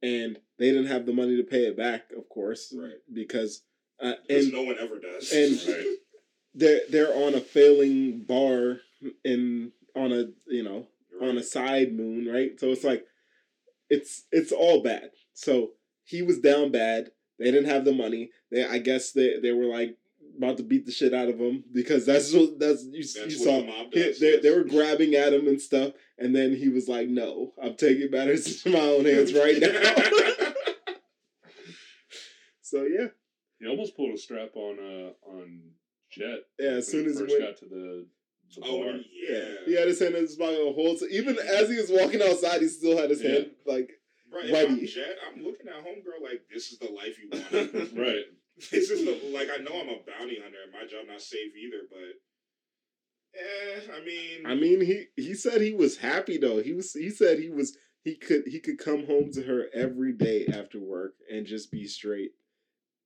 S3: And they didn't have the money to pay it back, of course,
S1: Right.
S3: Because uh,
S1: because
S3: and
S1: no one ever does.
S3: and-
S2: Right.
S3: they're they're on a failing bar in on a you know
S1: You're
S3: on a side moon, right? So it's like it's it's all bad. So he was down bad. They didn't have the money. They I guess they they were like about to beat the shit out of him because that's what that's you,
S1: That's
S3: you saw.
S1: the
S3: they, they were grabbing at him and stuff, and then he was like, "No, I'm taking matters into my own hands right now." so yeah,
S2: He almost pulled a strap on uh on Jet.
S3: Yeah, as soon as he went-
S2: got to the
S1: oh yeah.
S3: he had his hand in his pocket the whole time. Even as he was walking outside, he still had his
S2: Yeah.
S3: hand like
S1: Right. If I'm. Jet, I'm looking at homegirl like this is the life you want.
S2: Right.
S1: this is the like I know I'm a bounty hunter and my job not safe either, but eh, I mean
S3: I mean, he he said he was happy though. He was he said he was he could he could come home to her every day after work and just be straight,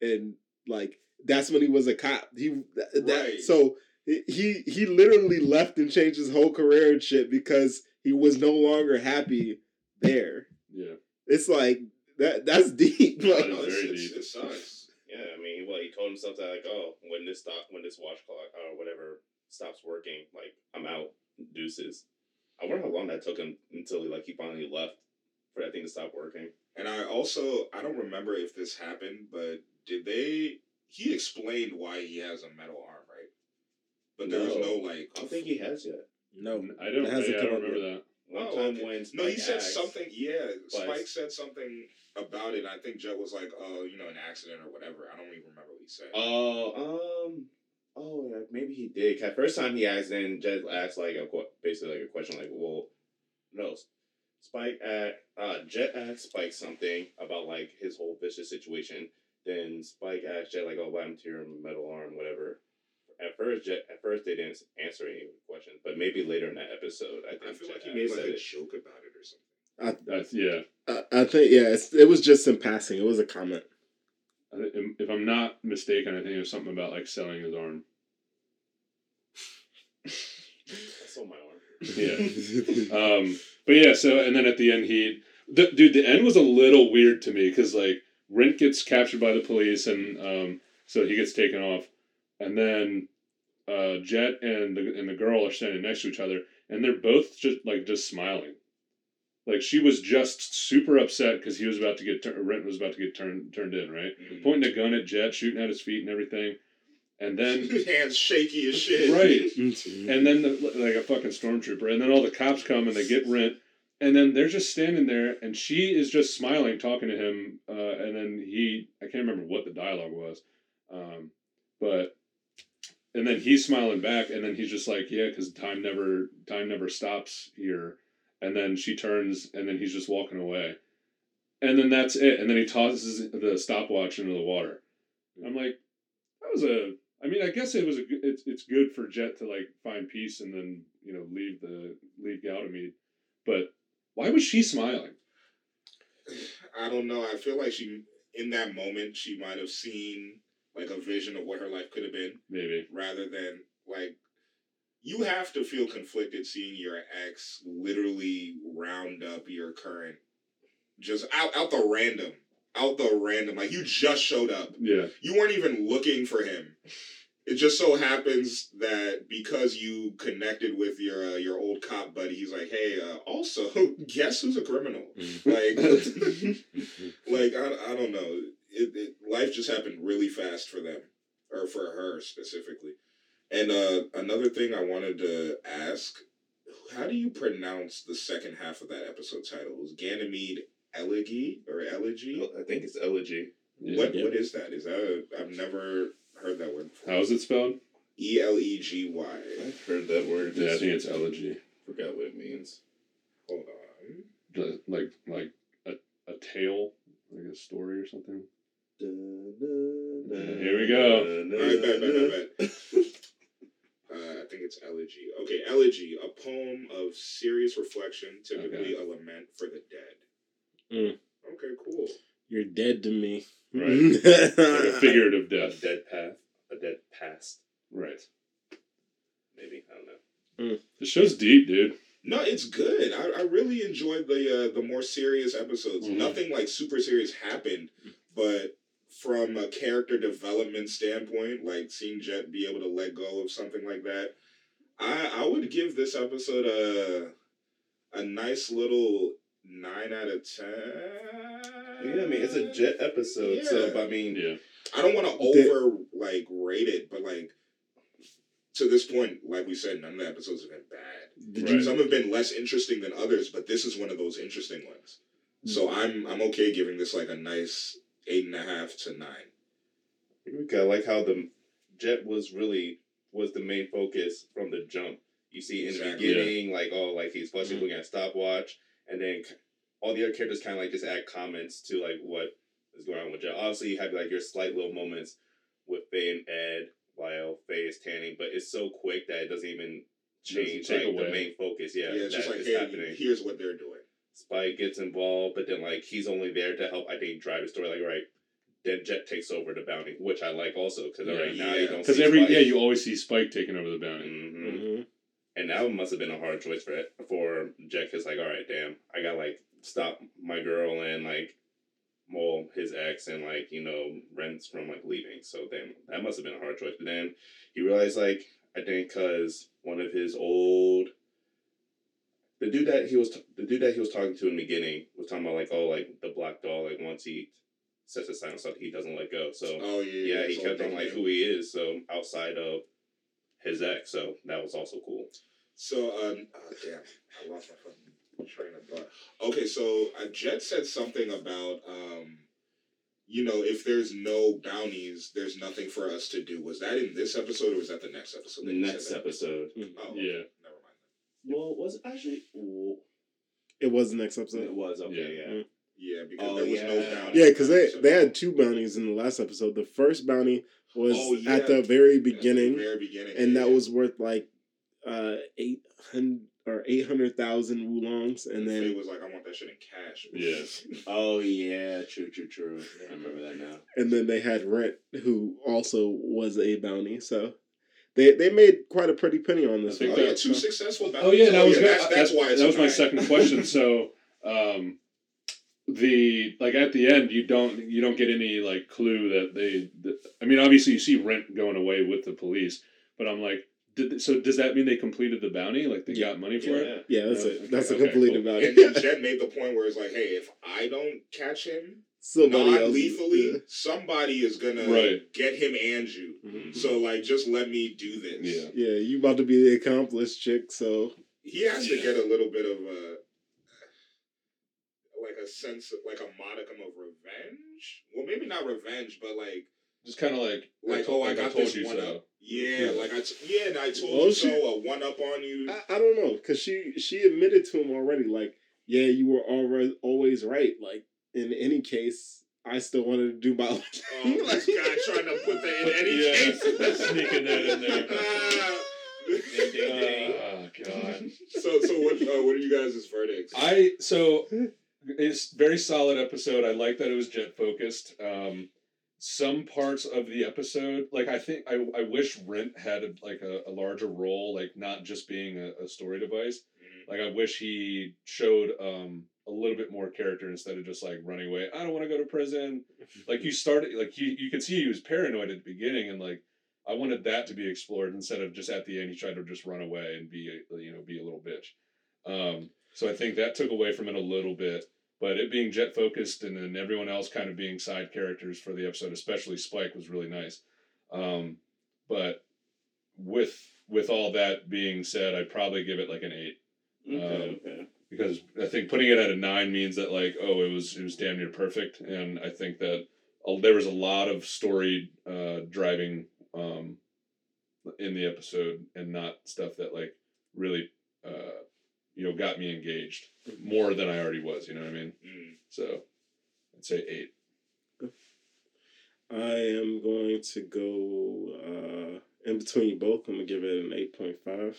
S3: and like that's when he was a cop. He that, that-
S1: Right.
S3: so he he literally left and changed his whole career and shit because he was no longer happy there.
S2: Yeah.
S3: It's like that that's deep.
S2: That
S3: Like,
S2: is
S1: no, it's,
S2: very
S1: it's,
S2: deep.
S1: it sucks.
S5: Yeah, I mean, well, he told himself that like, oh, when this stop, when this watch clock or whatever stops working, like I'm out, deuces. I wonder how long that took him until he like he finally left for that thing to stop working.
S1: And I also I don't remember if this happened, but did they? He explained why he has a metal arm, right? But there was
S5: No.
S1: no like.
S5: I don't think he has yet.
S3: no,
S2: I don't.
S3: It hasn't
S2: yeah, I
S3: come
S2: don't
S3: up
S2: remember
S3: yet.
S2: that.
S5: One
S1: Oh,
S5: time
S1: okay.
S5: when
S1: No, he said
S5: asked-
S1: something. Yeah,
S5: But-
S1: Spike said something about it. I think Jet was like, "Oh, you know, an accident or whatever." I don't even remember what he said.
S5: Oh, um, oh, yeah, maybe he did. 'Cause First time he asked, then Jet asked like a basically like a question like, well, no, Spike asked, uh, Jet asked Spike something about like his whole Vicious situation. Then Spike asked Jet like, oh, what happened to your metal arm, whatever. At first, Jet, at first they didn't answer any of the questions, but maybe later in that episode, I think
S1: I feel like he made like a joke about it or something.
S2: That's yeah.
S3: I, I think yeah, it's, it was just in passing. It was a comment.
S2: I thi- If I'm not mistaken, I think it was something about like selling his arm.
S5: I sold my arm.
S2: Yeah. Um, but yeah, so and then at the end, he, the, dude, the end was a little weird to me because like Rhint gets captured by the police, and um, so he gets taken off. And then uh, Jet and the and the girl are standing next to each other, and they're both just like just smiling. Like she was just super upset because he was about to get tur- Rhint was about to get turned turned in, right?
S1: Mhm.
S2: Pointing a gun at Jet, shooting at his feet and everything, and then
S1: hands shaky as shit.
S2: right,
S3: Mm-hmm.
S2: and then the, like a fucking stormtrooper, and then all the cops come and they get Rhint, and then they're just standing there, and she is just smiling, talking to him, uh, and then he, I can't remember what the dialogue was, um, but, and then he's smiling back, and then he's just like, yeah, because time never, time never stops here, and then she turns, and then he's just walking away, and then that's it, and then he tosses the stopwatch into the water. I'm like, that was a. I mean, I guess it was a. It's it's good for Jet to like find peace and then you know leave the leave Ganymede, but why was she smiling?
S1: I don't know. I feel like she, in that moment, she might have seen like a vision of what her life could have been,
S2: Maybe.
S1: rather than like. You have to feel conflicted seeing your ex literally round up your current, just out out the random, out the random. Like you just showed up.
S2: Yeah.
S1: You weren't even looking for him. It just so happens that because you connected with your uh, your old cop buddy, he's like, "Hey, uh, also, guess who's a criminal?" Like, like I, I don't know. It, it life just happened really fast for them, or for her specifically. And uh, another thing I wanted to ask: How do you pronounce the second half of that episode title? It was Ganymede Elegy or Elegy?
S5: I think it's elegy.
S1: What
S3: Yeah.
S1: what is that? Is that a, I've never heard that word before.
S2: How is it spelled?
S1: E L E G Y.
S5: I've heard that word.
S2: Yeah, I think it's elegy.
S5: forgot what it means.
S1: Hold on.
S2: Just Like like a, a tale, like a story or something.
S5: Here
S2: we go.
S1: Alright, bet, bet, bet, bet. Uh, I think it's elegy. Okay, elegy, a poem of serious reflection, typically a lament for the dead.
S3: Mm.
S1: Okay, cool.
S3: You're dead to me.
S2: Right. Like a figurative
S5: A dead path. A dead past.
S2: Right.
S5: Maybe I don't know.
S2: The show's deep, dude.
S1: No, it's good. I, I really enjoyed the uh, the more serious episodes.
S2: Mhm.
S1: Nothing like super serious happened, but from a character development standpoint, like seeing Jet be able to let go of something like that, I I would give this episode a a nice little nine out of ten.
S5: Yeah, I mean it's a jet episode, so I mean
S2: Yeah.
S1: I don't want to over like rate it, but like to this point, like we said, none of the episodes have been bad.
S3: Did
S2: Right.
S3: you
S1: Some have been less interesting than others, but this is one of those interesting ones. So mm. I'm I'm okay giving this like a nice eight and a half to nine.
S5: I like how the jet was really was the main focus from the jump. You see in
S1: Exactly.
S5: the beginning, like oh, like he's flushing,
S3: Mhm.
S5: looking at stopwatch, and then all the other characters kind of like just add comments to like what is going on with Jet. Obviously, you have like your slight little moments with Faye and Ed while Faye is tanning, but it's so quick that it doesn't even
S2: Doesn't
S5: change like
S2: away.
S5: the main focus. Yeah,
S1: Yeah, it's just like hey,
S5: happening.
S1: here's what they're doing.
S5: Spike gets involved, but then like he's only there to help. I think drive the story. Like right, then Jet takes over the bounty, which I like also because
S2: Yeah.
S5: right now you don't
S2: Because
S5: see
S2: every
S5: Spike.
S2: yeah, you always see Spike taking over the bounty.
S5: hmm
S3: Mhm.
S5: And that must have been a hard choice for it, for Jet. Cause like all right, damn, I got like stop my girl and like well his ex and like you know rents from like leaving. So then that must have been a hard choice. But then he realized like I think because one of his old the dude that he was t- the dude that he was talking to in the beginning was talking about like oh like the black dog like once he sets his sign on something he doesn't let go so
S1: Oh yeah,
S5: yeah he kept on like
S1: thinking.
S5: who he is so outside of his ex so that was also cool
S1: So um, oh, damn, I lost my fucking train of thought. Okay, so uh, Jet said something about um, you know, if there's no bounties, there's nothing for us to do. Was that in this episode or was that the next episode? that he said
S5: next episode
S1: Oh.
S2: Yeah.
S1: Never mind.
S5: well was it actually
S3: It was the next episode.
S5: it was okay
S2: Yeah.
S5: yeah,
S1: Yeah, because
S5: Oh,
S1: there was no bounty.
S3: Yeah, because they they had two bounties in the last episode. The first bounty was
S1: Oh, yeah.
S3: at the very
S1: At the
S3: beginning,
S1: very beginning,
S3: and
S1: yeah,
S3: that
S1: yeah.
S3: was worth like uh eight hundred or eight hundred thousand woolongs, and
S1: Faye
S3: then
S1: was like, "I want that shit in cash."
S2: Yeah.
S5: oh yeah true true true I remember that now
S3: and then they had Rhint, who also was a bounty. So they they made quite a pretty penny on this.
S2: I think
S1: Oh
S3: one.
S1: yeah,
S2: that-
S1: two successful bounties.
S2: Oh yeah, that was
S1: yeah,
S2: good.
S1: that's, that's why it's
S2: that was my
S1: nine.
S2: second question. So, um,
S7: the like at the end you don't you don't get any like clue that they that, i mean obviously you see rent going away with the police but i'm like did, so does that mean they completed the bounty like they
S3: Yeah.
S7: got money for it
S5: Yeah.
S3: Yeah, that's
S7: Yeah,
S3: it.
S7: okay,
S3: That's a
S7: okay,
S3: complete
S7: cool.
S3: about
S1: And, and
S3: it.
S1: Jet made the point where it's like, hey, if I don't catch him
S3: Somebody else.
S1: non-lethally, somebody is gonna
S7: Right.
S1: get him and you.
S3: Mhm.
S1: So like, just let me do this.
S7: yeah
S3: Yeah, you about to be the accomplice chick, so
S1: He has to get a little bit of a like a sense of like a modicum of revenge. Well, maybe not revenge, but like
S2: Just kind of like,
S1: like
S2: told-
S1: oh, I got
S2: told
S1: this
S2: you
S1: one
S2: so.
S1: up. Yeah, like I t- yeah, and I told
S3: Well,
S1: you
S3: she-
S1: so. A one up on you.
S3: I, I don't know because she she admitted to him already. Like, yeah, you were already always right. Like in any case, I still wanted to do my.
S1: Oh, this guy trying to put that in any
S7: Yeah,
S1: case.
S7: sneaking that in there.
S1: Ah.
S7: oh god
S1: so so what uh, what are you guys' verdicts?
S2: I so it's very solid episode. I like that it was jet focused. Um, some parts of the episode, like I think I, I wish Rhint had a, like a, a larger role, like not just being a, a story device.
S1: Mhm.
S2: Like I wish he showed um a little bit more character instead of just like running away. I don't want to go to prison. Like you started like you you can see he was paranoid at the beginning and like I wanted that to be explored instead of just at the end he tried to just run away and be a, you know be a little bitch. Um, so I think that took away from it a little bit. But it being jet focused and then everyone else kind of being side characters for the episode, especially Spike, was really nice. Um, but with with all that being said, I'd probably give it like an eight
S5: Okay,
S2: Um,
S5: okay.
S2: Because I think putting it at a nine means that like oh it was it was damn near perfect, and I think that uh, there was a lot of story uh, driving um, in the episode, and not stuff that like really uh, you know got me engaged more than I already was. You know what I mean?
S1: Mm.
S2: So I'd say eight.
S3: I am going to go uh, in between both. I'm gonna give it an eight point five.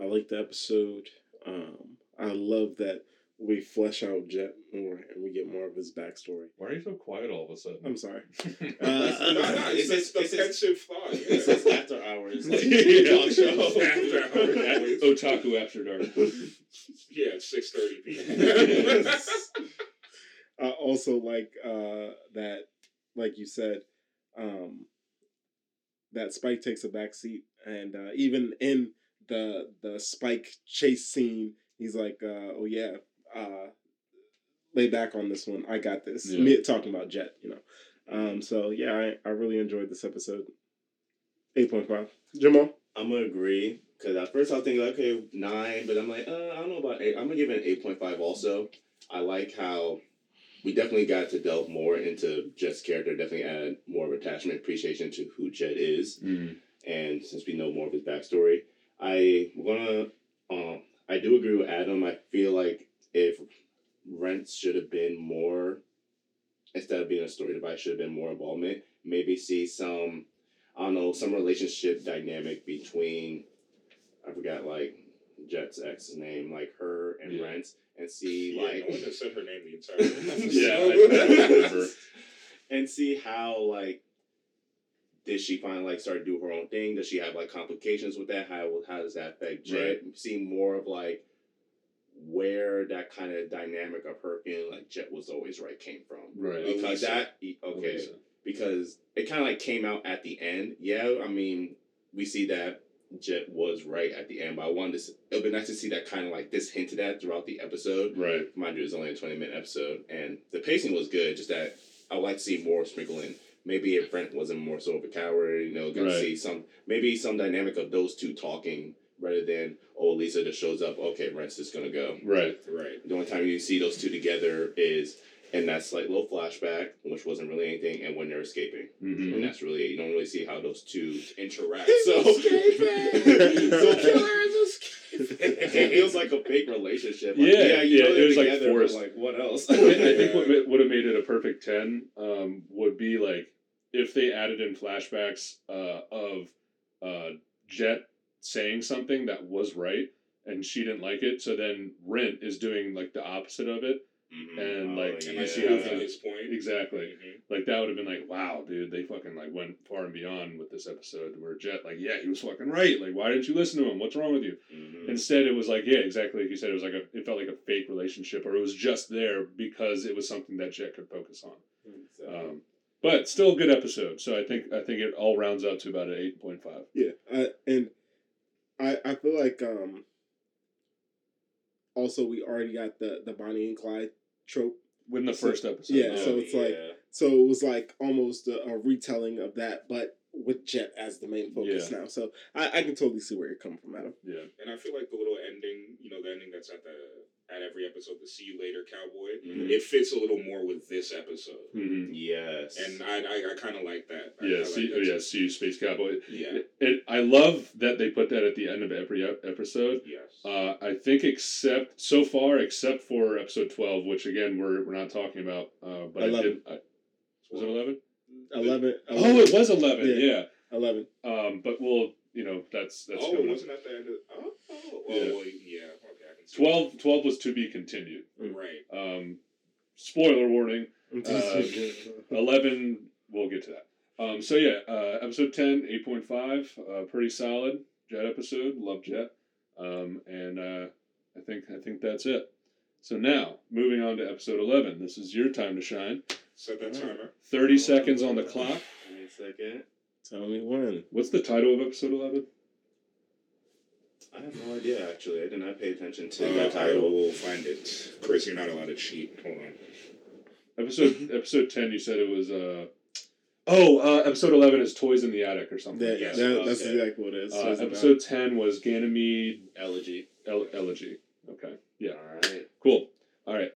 S3: I like the episode. Um, I love that we flesh out Jet more and we get more of his backstory.
S2: Why are you so quiet all of a sudden?
S3: I'm sorry. Uh,
S1: no, it's,
S5: It's
S1: it's the
S5: just- it's just-
S1: pensive thought. Yeah.
S5: This is after hours. Like,
S7: Yeah.
S5: talk show.
S1: After hours.
S7: otaku after dark
S1: yeah, six thirty p.m.
S3: I also like uh, that, like you said, um, that Spike takes a back seat, and uh, even in the the Spike chase scene, he's like, uh, "Oh yeah, uh, lay back on this one. I got this."
S7: Yeah.
S3: Me talking about Jet, you know. Um, so yeah, I, I really enjoyed this episode. Eight point five. Jamal.
S5: I'm gonna agree because at first I was thinking okay nine, but I'm like uh, I don't know about eight. I'm gonna give it an eight point five. Also, I like how we definitely got to delve more into Jet's character. Definitely add more of attachment, appreciation to who Jet is,
S7: mm.
S5: and since we know more of his backstory, I wanna um I do agree with Adam. I feel like if Rhint should have been more instead of being a story device, should have been more involvement. Maybe see some I don't know, some relationship dynamic between I forgot like Jet's ex's name, like her and
S7: Yeah.
S5: Rhint, and see
S1: yeah,
S5: like
S1: no one has said her name the entire time.
S7: Yeah, I- I remember.
S5: and see how like did she finally like start to do her own thing? Does she have like complications with that? How how does that affect Jet? See more of like where that kind of dynamic of her feeling like Jet was always right came from.
S7: right
S5: Because
S1: Alisa.
S5: that okay
S7: Alisa.
S5: because it kind of like came out at the end. Yeah, I mean, we see that Jet was right at the end, but I wanted to. It would be nice to see that kind of like this hinted at throughout the episode.
S7: right
S5: Mind you, it's only a twenty minute episode, and the pacing was good. Just that I would like to see more sprinkling. Maybe if Brent wasn't more so of a coward, you know, gonna
S7: Right.
S5: see some maybe some dynamic of those two talking rather than oh Lisa just shows up. Okay, Brent's just gonna go.
S7: right
S1: Right.
S5: The only time you see those two together is in that slight little flashback, which wasn't really anything, and when they're escaping.
S7: hmm
S5: And that's really you don't really see how those two
S1: Interact.
S5: so
S3: escaping!
S5: so killer is escaping. It feels like a fake relationship. Like,
S7: Yeah,
S5: you
S7: yeah,
S5: know
S7: it was, like,
S5: together, but,
S7: forced.
S5: like what else?
S7: I I think what would have made it a perfect ten um, would be like if they added in flashbacks uh, of uh, Jet saying something that was right and she didn't like it, so then Rhint is doing like the opposite of it,
S5: Mhm.
S2: And,
S5: Oh,
S2: like,
S1: And
S2: you
S1: I
S2: see
S1: see
S2: how
S1: that
S2: the-
S1: this point.
S2: exactly.
S1: Mhm.
S2: Like that would have been like, wow, dude, they fucking like went far and beyond with this episode. Where Jet, like, yeah, he was fucking right. Like, why didn't you listen to him? What's wrong with you?
S5: Mhm.
S2: Instead, it was like, yeah, exactly like you said. It was like a, it felt like a fake relationship, or it was just there because it was something that Jet could focus on. Um, but still a good episode. So I think I think it all rounds out to about an eight point five.
S3: Yeah, I, and I I feel like um. Also, we already got the the Bonnie and Clyde trope,
S2: Win the
S3: So-
S2: first episode.
S3: yeah,
S5: Oh,
S3: so it's like-
S5: yeah.
S3: so it was like almost a, a retelling of that, but with Jet as the main focus now. So I, I can totally see where you're coming from, Adam.
S2: yeah.
S1: And I feel like the little ending, you know, the ending that's at the at every episode, the "See you later, cowboy."
S5: Mhm.
S1: It fits a little more with this episode,
S2: hmm
S5: Yes.
S1: and I I, I kind of like that. I, I
S2: Yeah,
S1: like
S2: see,
S1: that
S2: oh, yeah,
S1: too.
S2: see you, Space Cowboy.
S1: yeah,
S2: It, I love that they put that at the end of every episode.
S1: yes.
S2: Uh, I think except so far, except for episode twelve, which again we're, we're not talking about. Uh, but I did.
S3: Eleven.
S2: I, was it eleven?
S3: 11,
S2: Oh, it was eleven.
S3: Yeah.
S2: Yeah.
S3: eleven.
S2: Um, but we'll, you know, that's that's
S1: oh,
S2: coming
S1: wasn't at the end of. Oh, oh, oh
S2: Yeah.
S1: well, yeah. Okay, I can see
S2: 12, 12 was to be continued.
S1: Right.
S2: Um, spoiler warning. Uh, Eleven, we'll get to that. Um, so yeah, uh, episode 10, 8.5, uh, pretty solid Jet episode. Love Jet, um, and uh, I think I think that's it. So now, moving on to episode eleven. This is your time to shine.
S1: Set that timer.
S2: Thirty seconds on the clock.
S5: Give me a second.
S3: Tell me when.
S2: What's the title of episode eleven?
S5: I have no idea. Actually, I did not pay attention to
S1: Uh,
S5: that
S1: I
S5: title.
S1: will find it. Chris, you're not allowed to cheat. Hold on.
S2: Episode episode ten. You said it was. Uh, oh, uh, episode eleven is Toys in the Attic or something.
S3: That,
S1: Yes,
S3: that, that's
S5: okay.
S3: exactly what it is.
S2: Uh,
S3: So it's about-
S2: episode ten was Ganymede
S5: Elegy.
S2: El- Elegy. Okay. Yeah.
S5: All right.
S2: Cool. All right.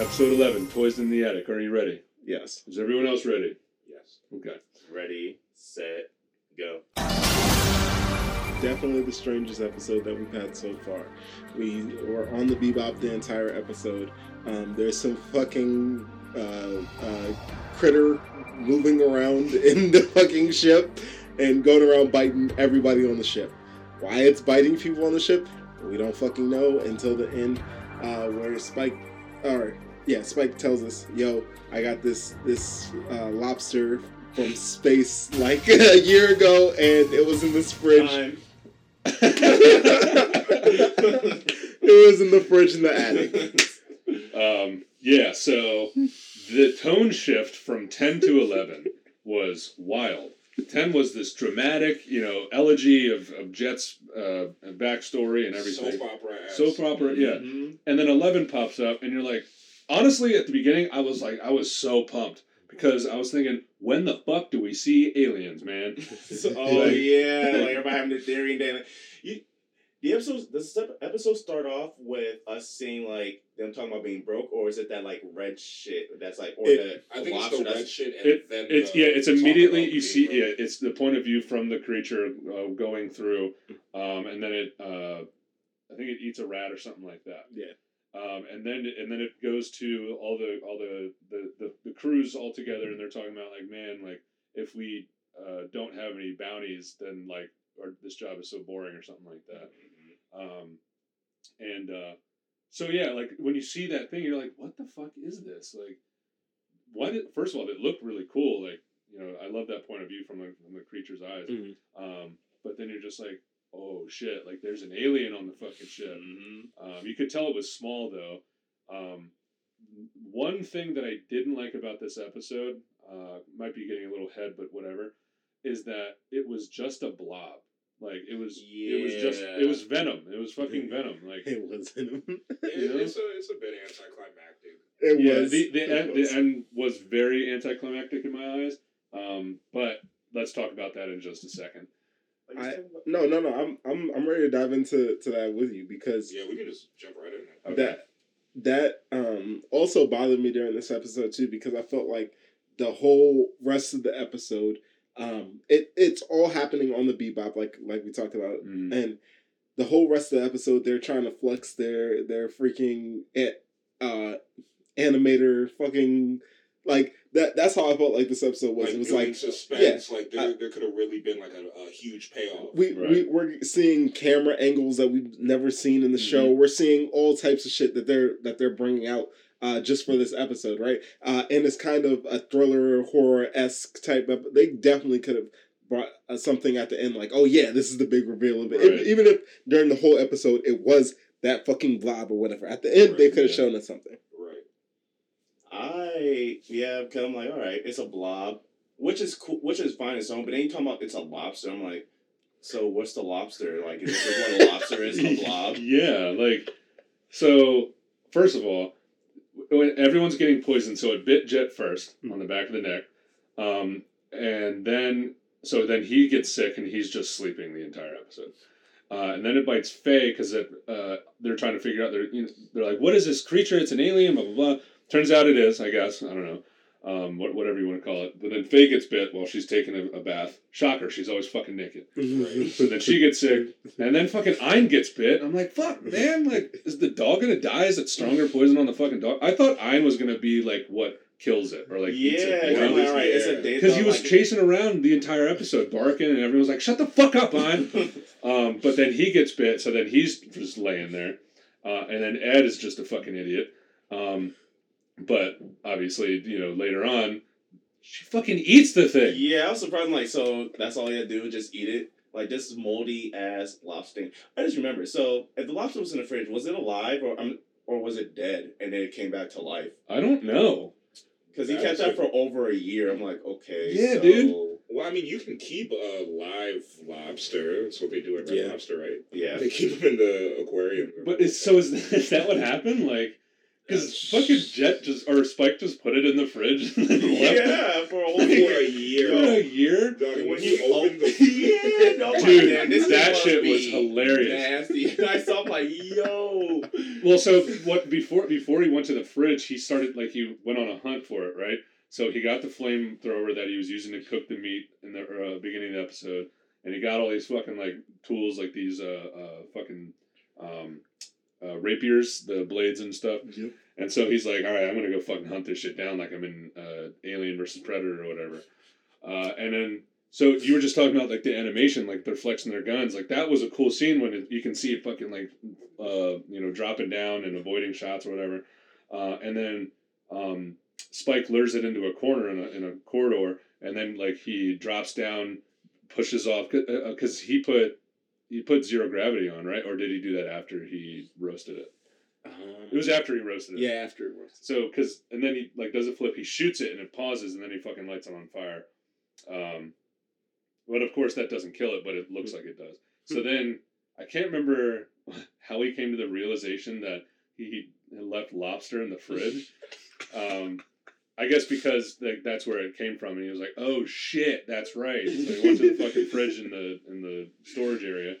S2: Episode 11, Toys in the Attic. Are you ready?
S3: yes.
S2: Is everyone else ready?
S1: Yes.
S2: Okay.
S5: Ready, set, go.
S3: Definitely the strangest episode that we've had so far. We were on the Bebop the entire episode. Um, there's some fucking uh, uh, critter moving around in the fucking ship and going around biting everybody on the ship. Why it's biting people on the ship, we don't fucking know until the end, uh, where Spike, or yeah, Spike tells us, "Yo, I got this this uh, lobster from space like a year ago, and it was in this fridge."
S5: Time.
S3: it was in the fridge in the attic.
S2: Um, yeah, so the tone shift from 10 to 11 was wild. 10 was this dramatic, you know, elegy of, of Jet's uh, backstory and everything.
S1: Soap opera. as-
S2: Soap opera, yeah.
S5: Mhm.
S2: And then 11 pops up, and you're like, honestly, at the beginning, I was like, I was so pumped because I was thinking, when the fuck do we see aliens, man?
S5: So- oh yeah, like everybody having the theory and then you, the episode. Does this episode start off with us seeing like them talking about being broke, or is it that like red shit that's like, or
S3: It-
S1: I think it's the
S5: that's-
S1: red shit, and
S2: It,
S1: then
S2: it's
S1: the
S2: yeah, it's immediately you see
S1: being
S2: yeah, it's the point of view from the creature uh, going through, um, and then it uh, I think it eats a rat or something like that.
S3: Yeah.
S2: Um, and then and then it goes to all the all the the, the, the crews all together, and they're talking about like, man, like if we uh, don't have any bounties, then like or this job is so boring or something like that. Um, and uh, so yeah, like when you see that thing, you're like, what the fuck is this? Like, why did first of all, it looked really cool. Like, you know, I love that point of view from the, from the creature's eyes.
S3: Mhm.
S2: Um, but then you're just like, oh shit, like there's an alien on the fucking ship.
S5: Mhm.
S2: Um, you could tell it was small though. Um, one thing that I didn't like about this episode, uh, might be getting a little head, but whatever, is that it was just a blob. Like it was, yeah. it was just, it was venom. It was fucking venom. Like
S3: It was venom.
S1: It,
S2: You know?
S1: it's a it's a bit anticlimactic.
S3: It
S2: yeah,
S3: was.
S2: the the
S3: it
S2: end,
S3: was.
S2: the end was very anticlimactic in my eyes. Um, but let's talk about that in just a second.
S3: I- No, no, no. I'm, I'm, I'm ready to dive into to that with you because
S1: Yeah, we can just jump right in.
S2: Okay.
S3: that that um also bothered me during this episode too because I felt like the whole rest of the episode um it it's all happening on the bebop like like we talked about
S2: Mm.
S3: and the whole rest of the episode they're trying to flex their their freaking eh, uh animator fucking like that that's how I felt like this episode was.
S1: Like
S3: it was like
S1: suspense. like there,
S3: I-
S1: there could have really been like a, a huge payoff.
S3: we,
S2: Right.
S3: we we're seeing camera angles that we've never seen in the
S2: Mm-hmm.
S3: show. We're seeing all types of shit that they're that they're bringing out uh, just for this episode, right? Uh, and it's kind of a thriller horror esque type. Of, they definitely could have brought uh, something at the end, like, oh yeah, this is the big reveal of it.
S2: Right.
S3: Even- Even if during the whole episode it was that fucking blob or whatever, at the end they could have
S2: yeah.
S3: shown us something.
S1: Right.
S6: I yeah, because I'm like, all right, it's a blob, which is cool, which is fine in its own. But then you come up, it's a lobster. I'm like, so what's the lobster? Like, is this like what a lobster is? A blob?
S2: Yeah, like so. First of all, when everyone's getting poisoned, so it bit Jet first on the back of the neck, um, and then so then he gets sick and he's just sleeping the entire episode. Uh, and then it bites Faye because uh, they're trying to figure out. They're you know, they're like, "What is this creature? It's an alien." Blah blah blah. Turns out it is. I guess I don't know. Um, what, whatever you want to call it. But then Faye gets bit while she's taking a, a bath. Shocker, she's always fucking naked. So then she gets sick, and then fucking Ein gets bit. I'm like, fuck, man. Like, is the dog gonna die? Is it stronger poison on the fucking dog? I thought Ein was gonna be like what kills it or like eats
S6: yeah,
S2: it.
S6: I'm like, all right, it's a day
S2: Because he was
S6: like-
S2: chasing around the entire episode, barking, and everyone was like, "Shut the fuck up, Ein." Um, but then he gets bit, so then he's just laying there, uh, and then Ed is just a fucking idiot. Um, but obviously, you know, later on, she fucking eats the thing.
S6: Yeah, I was surprised. I'm like, so that's all you had to do, just eat it. Like this moldy ass lobster. I just remember. So if the lobster was in the fridge, was it alive or um, or was it dead and then it came back to life?
S2: I don't know.
S6: Because he kept that for over a year. I'm like, okay,
S2: Yeah,
S6: so-
S2: dude.
S1: Well, I mean, you can keep a live lobster. That's what they do at Red
S3: Yeah.
S1: Lobster, right?
S6: Yeah.
S1: They keep them in the aquarium.
S2: But is, so is, is that what happened? Like, because fucking Jet just or Spike just put it in the fridge and then left it
S6: Yeah, for a whole year.
S1: a
S2: for a year.
S1: Dog, when
S6: When
S1: you
S6: you
S1: open the
S6: yeah, no,
S2: Dude,
S6: man, this
S2: that shit was hilarious.
S6: Nasty. I saw, I'm like, yo.
S2: Well, so what before before he went to the fridge, he started like he went on a hunt for it, right? So he got the flamethrower that he was using to cook the meat in the uh, beginning of the episode, and he got all these fucking like tools, like these uh, uh fucking um, uh, rapiers, the blades and stuff.
S3: Yep.
S2: And so he's like, all right, I'm gonna go fucking hunt this shit down, like I'm in uh, Alien versus Predator or whatever. Uh, and then so you were just talking about like the animation, like they're flexing their guns, like that was a cool scene when it, you can see it fucking like uh, you know dropping down and avoiding shots or whatever. Uh, and then um, Spike lures it into a corner in a, in a corridor, and then like he drops down, pushes off because he put he put zero gravity on, right? Or did he do that after he roasted it? It was after he roasted it.
S3: yeah, after it was.
S2: So, cause and then he like does a flip, he shoots it and it pauses, and then he fucking lights it on fire. Um, but of course that doesn't kill it, but it looks like it does. So then I can't remember how he came to the realization that he had left lobster in the fridge. Um, I guess because like that's where it came from, and he was like, "Oh shit, that's right." So he went to the fucking fridge in the in the storage area,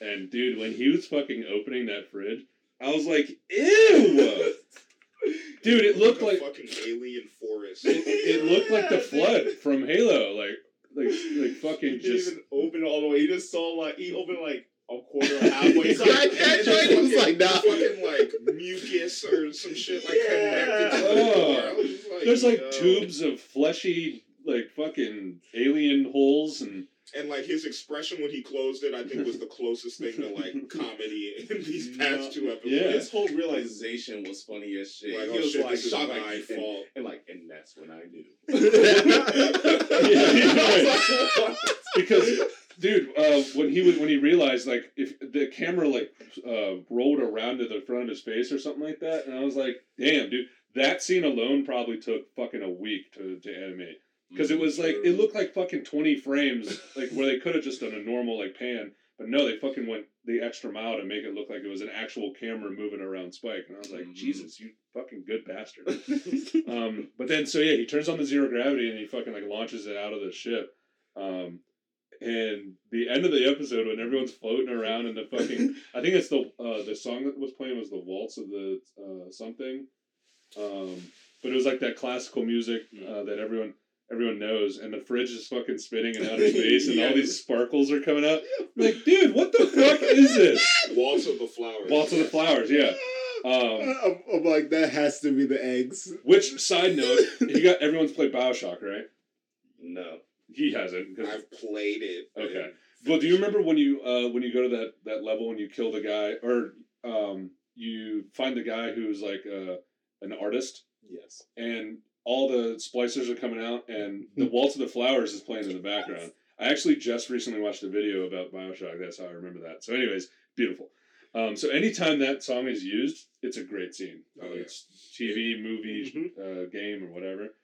S2: and dude, when he was fucking opening that fridge, I was like, "Ew." Dude, it looked
S1: a
S2: like
S1: fucking alien forest.
S2: it, it looked like the flood from Halo, like like like fucking
S6: He
S2: just
S6: even open all the way. He just saw like he opened like a quarter or halfway. So
S3: Right, that joint was like, nah.
S1: fucking like mucus or some shit like
S6: Yeah.
S1: connected to the
S2: Oh.
S1: door. I was just like,
S2: there's like
S1: yo.
S2: tubes of fleshy like fucking alien holes and
S1: And like his expression when he closed it, I think was the closest thing to like comedy in these past two episodes.
S2: Yeah.
S6: His whole realization was funny as shit.
S1: Like,
S6: he
S1: oh
S6: was
S1: shit,
S6: like
S1: this
S6: shocked,
S1: my
S6: like, and,
S1: fault.
S6: and like, and that's when I knew.
S2: Yeah, because dude uh, when he was when he realized like if the camera like uh, rolled around to the front of his face or something like that and i was like damn dude that scene alone probably took fucking a week to, to animate because it was like it looked like fucking 20 frames like where they could have just done a normal like pan but no they fucking went the extra mile to make it look like it was an actual camera moving around spike and i was like
S6: Mhm.
S2: jesus you fucking good bastard um, but then so yeah, he turns on the zero gravity and he fucking like launches it out of the ship. Um, and the end of the episode when everyone's floating around in the fucking I think it's the uh, the song that was playing was the waltz of the uh, something. Um, but it was like that classical music uh, that everyone everyone knows, and the fridge is fucking spinning in outer space, and
S6: Yeah.
S2: all these sparkles are coming out. I'm like, dude, what the fuck is this?
S1: Waltz of the Flowers.
S2: Waltz of the Flowers, yeah. Um,
S3: I'm, I'm like, that has to be the eggs.
S2: which side note, you got everyone's played Bioshock, right?
S5: No.
S2: He hasn't. 'cause-
S1: I've played it.
S2: Okay. Well, do you remember when you uh, when you go to that that level and you kill the guy, or um, you find the guy who's like uh, an artist,
S3: Yes.
S2: and all the splicers are coming out, and the Waltz of the Flowers is playing in the background. I actually just recently watched a video about Bioshock. That's how I remember that. So, anyways, beautiful. Um, so anytime that song is used, it's a great scene.
S1: Oh, yeah.
S2: it's TV, movie,
S3: Mhm.
S2: uh, game, or whatever.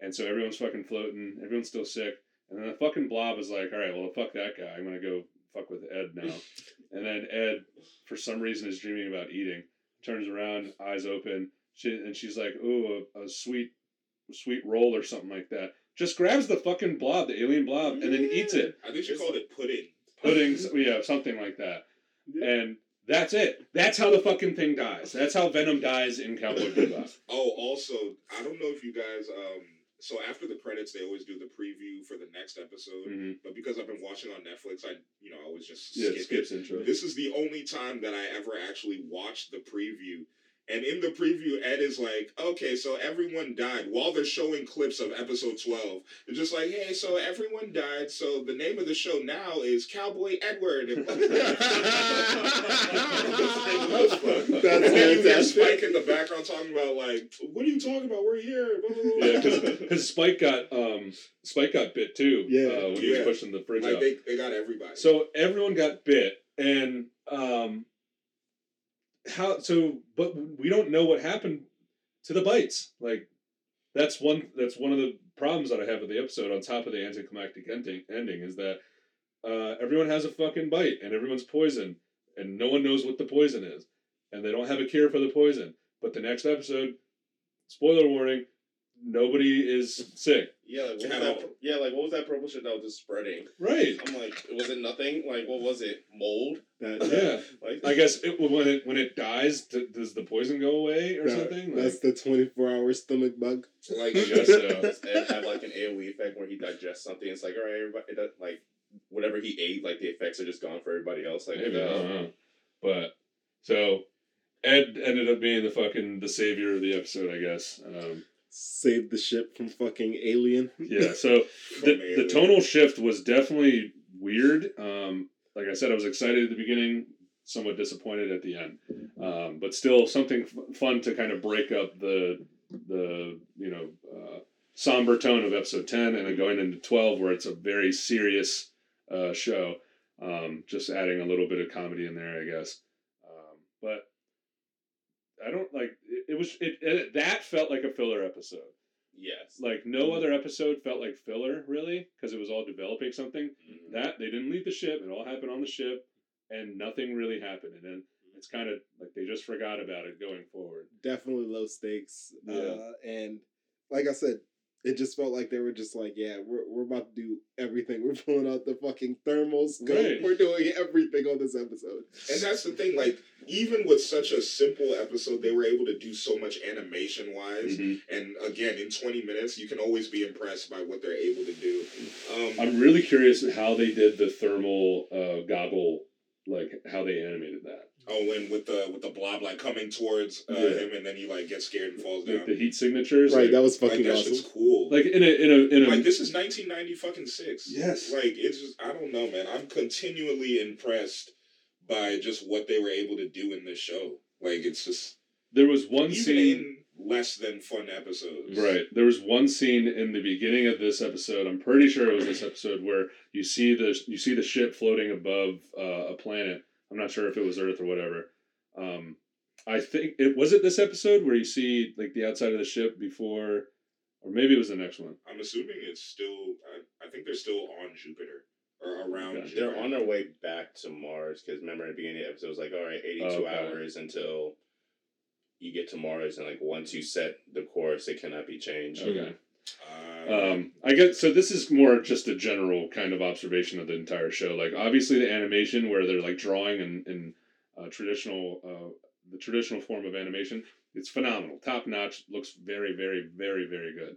S2: And so everyone's fucking floating. Everyone's still sick. And then the fucking blob is like, all right, well, fuck that guy. I'm gonna go fuck with Ed now. and then Ed, for some reason, is dreaming about eating. Turns around, eyes open, she, and she's like, "Ooh, a, a sweet, sweet roll or something like that." Just grabs the fucking blob, the alien blob, and then eats it.
S1: I think she called it pudding.
S2: Pudding, yeah, something like that.
S3: Yeah.
S2: And that's it. That's how the fucking thing dies. That's how Venom dies in Cowboy Bebop.
S1: Oh, also, I don't know if you guys. Um, so after the credits, they always do the preview for the next episode.
S2: hmm
S1: But because I've been watching on Netflix, I you know I always just
S2: Yeah,
S1: skip
S2: it skips intro.
S1: This is the only time that I ever actually watched the preview. And in the preview, Ed is like, "Okay, so everyone died." While they're showing clips of episode twelve, they're just like, "Hey, so everyone died. So the name of the show now is Cowboy Edward."
S3: That's
S1: and then you hear. Spike in the background talking about like, "What are you talking about? We're here." Blah, blah, blah.
S2: Yeah, because Spike got um Spike got bit too.
S3: Yeah.
S2: uh, when he was pushing the fridge
S1: like
S2: out.
S1: they, they got everybody.
S2: So everyone got bit, and um, how? So, but we don't know what happened to the bites. Like that's one. That's one of the problems that I have with the episode. On top of the anticlimactic ending, ending is that uh, everyone has a fucking bite, and everyone's poisoned, and no one knows what the poison is, and they don't have a cure for the poison. But the next episode, spoiler warning, nobody is sick.
S5: Yeah, like what was that?
S1: all.
S5: Yeah, like what was that purple shit that was just spreading?
S2: Right.
S5: I'm like, was it nothing? Like, what was it? Mold?
S3: That,
S2: Yeah.
S5: Like,
S2: I guess it, when it when it dies, d- does the poison go away or
S3: that-
S2: something?
S3: That's
S2: Like,
S3: the 24 hour stomach bug.
S1: like
S2: I guess so.
S5: Does Ed have like an AOE effect where he digests something? It's like, all right, everybody, it does, like whatever he ate, like the effects are just gone for everybody else. Like,
S2: Maybe, I
S5: no.
S2: don't know. But so Ed ended up being the fucking the savior of the episode, I guess. Um,
S3: Save the ship from fucking alien.
S2: yeah. So the the tonal shift was definitely weird. Um, like I said, I was excited at the beginning, somewhat disappointed at the end, um, but still something f- fun to kind of break up the the you know uh, somber tone of episode ten, and then going into twelve, where it's a very serious uh, show. Um, just adding a little bit of comedy in there, I guess. Um, but I don't like it, it was it, it that felt like a filler episode.
S5: Yes.
S2: Like no other episode felt like filler really because it was all developing something.
S5: Mhm.
S2: That they didn't leave the ship; it all happened on the ship, and nothing really happened. And then it's kind of like they just forgot about it going forward.
S3: Definitely low stakes.
S2: Yeah.
S3: Uh, and like I said, it just felt like they were just like, yeah, we're, we're about to do everything. We're pulling out the fucking thermals. Go.
S2: Right.
S3: We're doing everything on this episode.
S1: And that's the thing, like, even with such a simple episode, they were able to do so much animation wise. And again, in 20 minutes, you can always be impressed by what they're able to do. Um,
S2: I'm really curious how they did the thermal uh, goggle, like how they animated that.
S1: Oh, and with the with the blob like coming towards uh,
S2: Yeah.
S1: him, and then he like gets scared and falls down.
S2: The heat signatures.
S3: Right,
S2: like,
S3: that was
S1: Like
S3: fucking
S1: that
S3: awesome.
S1: shit's cool.
S2: like in a in a in a
S1: like this is 1990 fucking six.
S2: Yes.
S1: Like it's just I don't know, man. I'm continually impressed by just what they were able to do in this show. Like it's just
S2: there was one
S1: even
S2: scene.
S1: in less than fun episodes.
S2: Right. There was one scene in the beginning of this episode. I'm pretty sure it was this episode where you see the you see the ship floating above uh, a planet. I'm not sure if it was Earth or whatever. Um, I think it was it this episode where you see like the outside of the ship before, or maybe it was the next one.
S1: I'm assuming it's still. I, I think they're still on Jupiter or around.
S2: Okay.
S1: Jupiter.
S5: They're on their way back to Mars because remember at the beginning of the episode, it was like, all right, 82
S2: Oh, Okay.
S5: hours until you get to Mars. And like once you set the course, it cannot be changed.
S2: Okay.
S1: Uh,
S2: Um, I guess so. This is more just a general kind of observation of the entire show. Like obviously the animation where they're like drawing in, in uh, traditional uh, the traditional form of animation, it's phenomenal, top notch. Looks very, very, very, very good.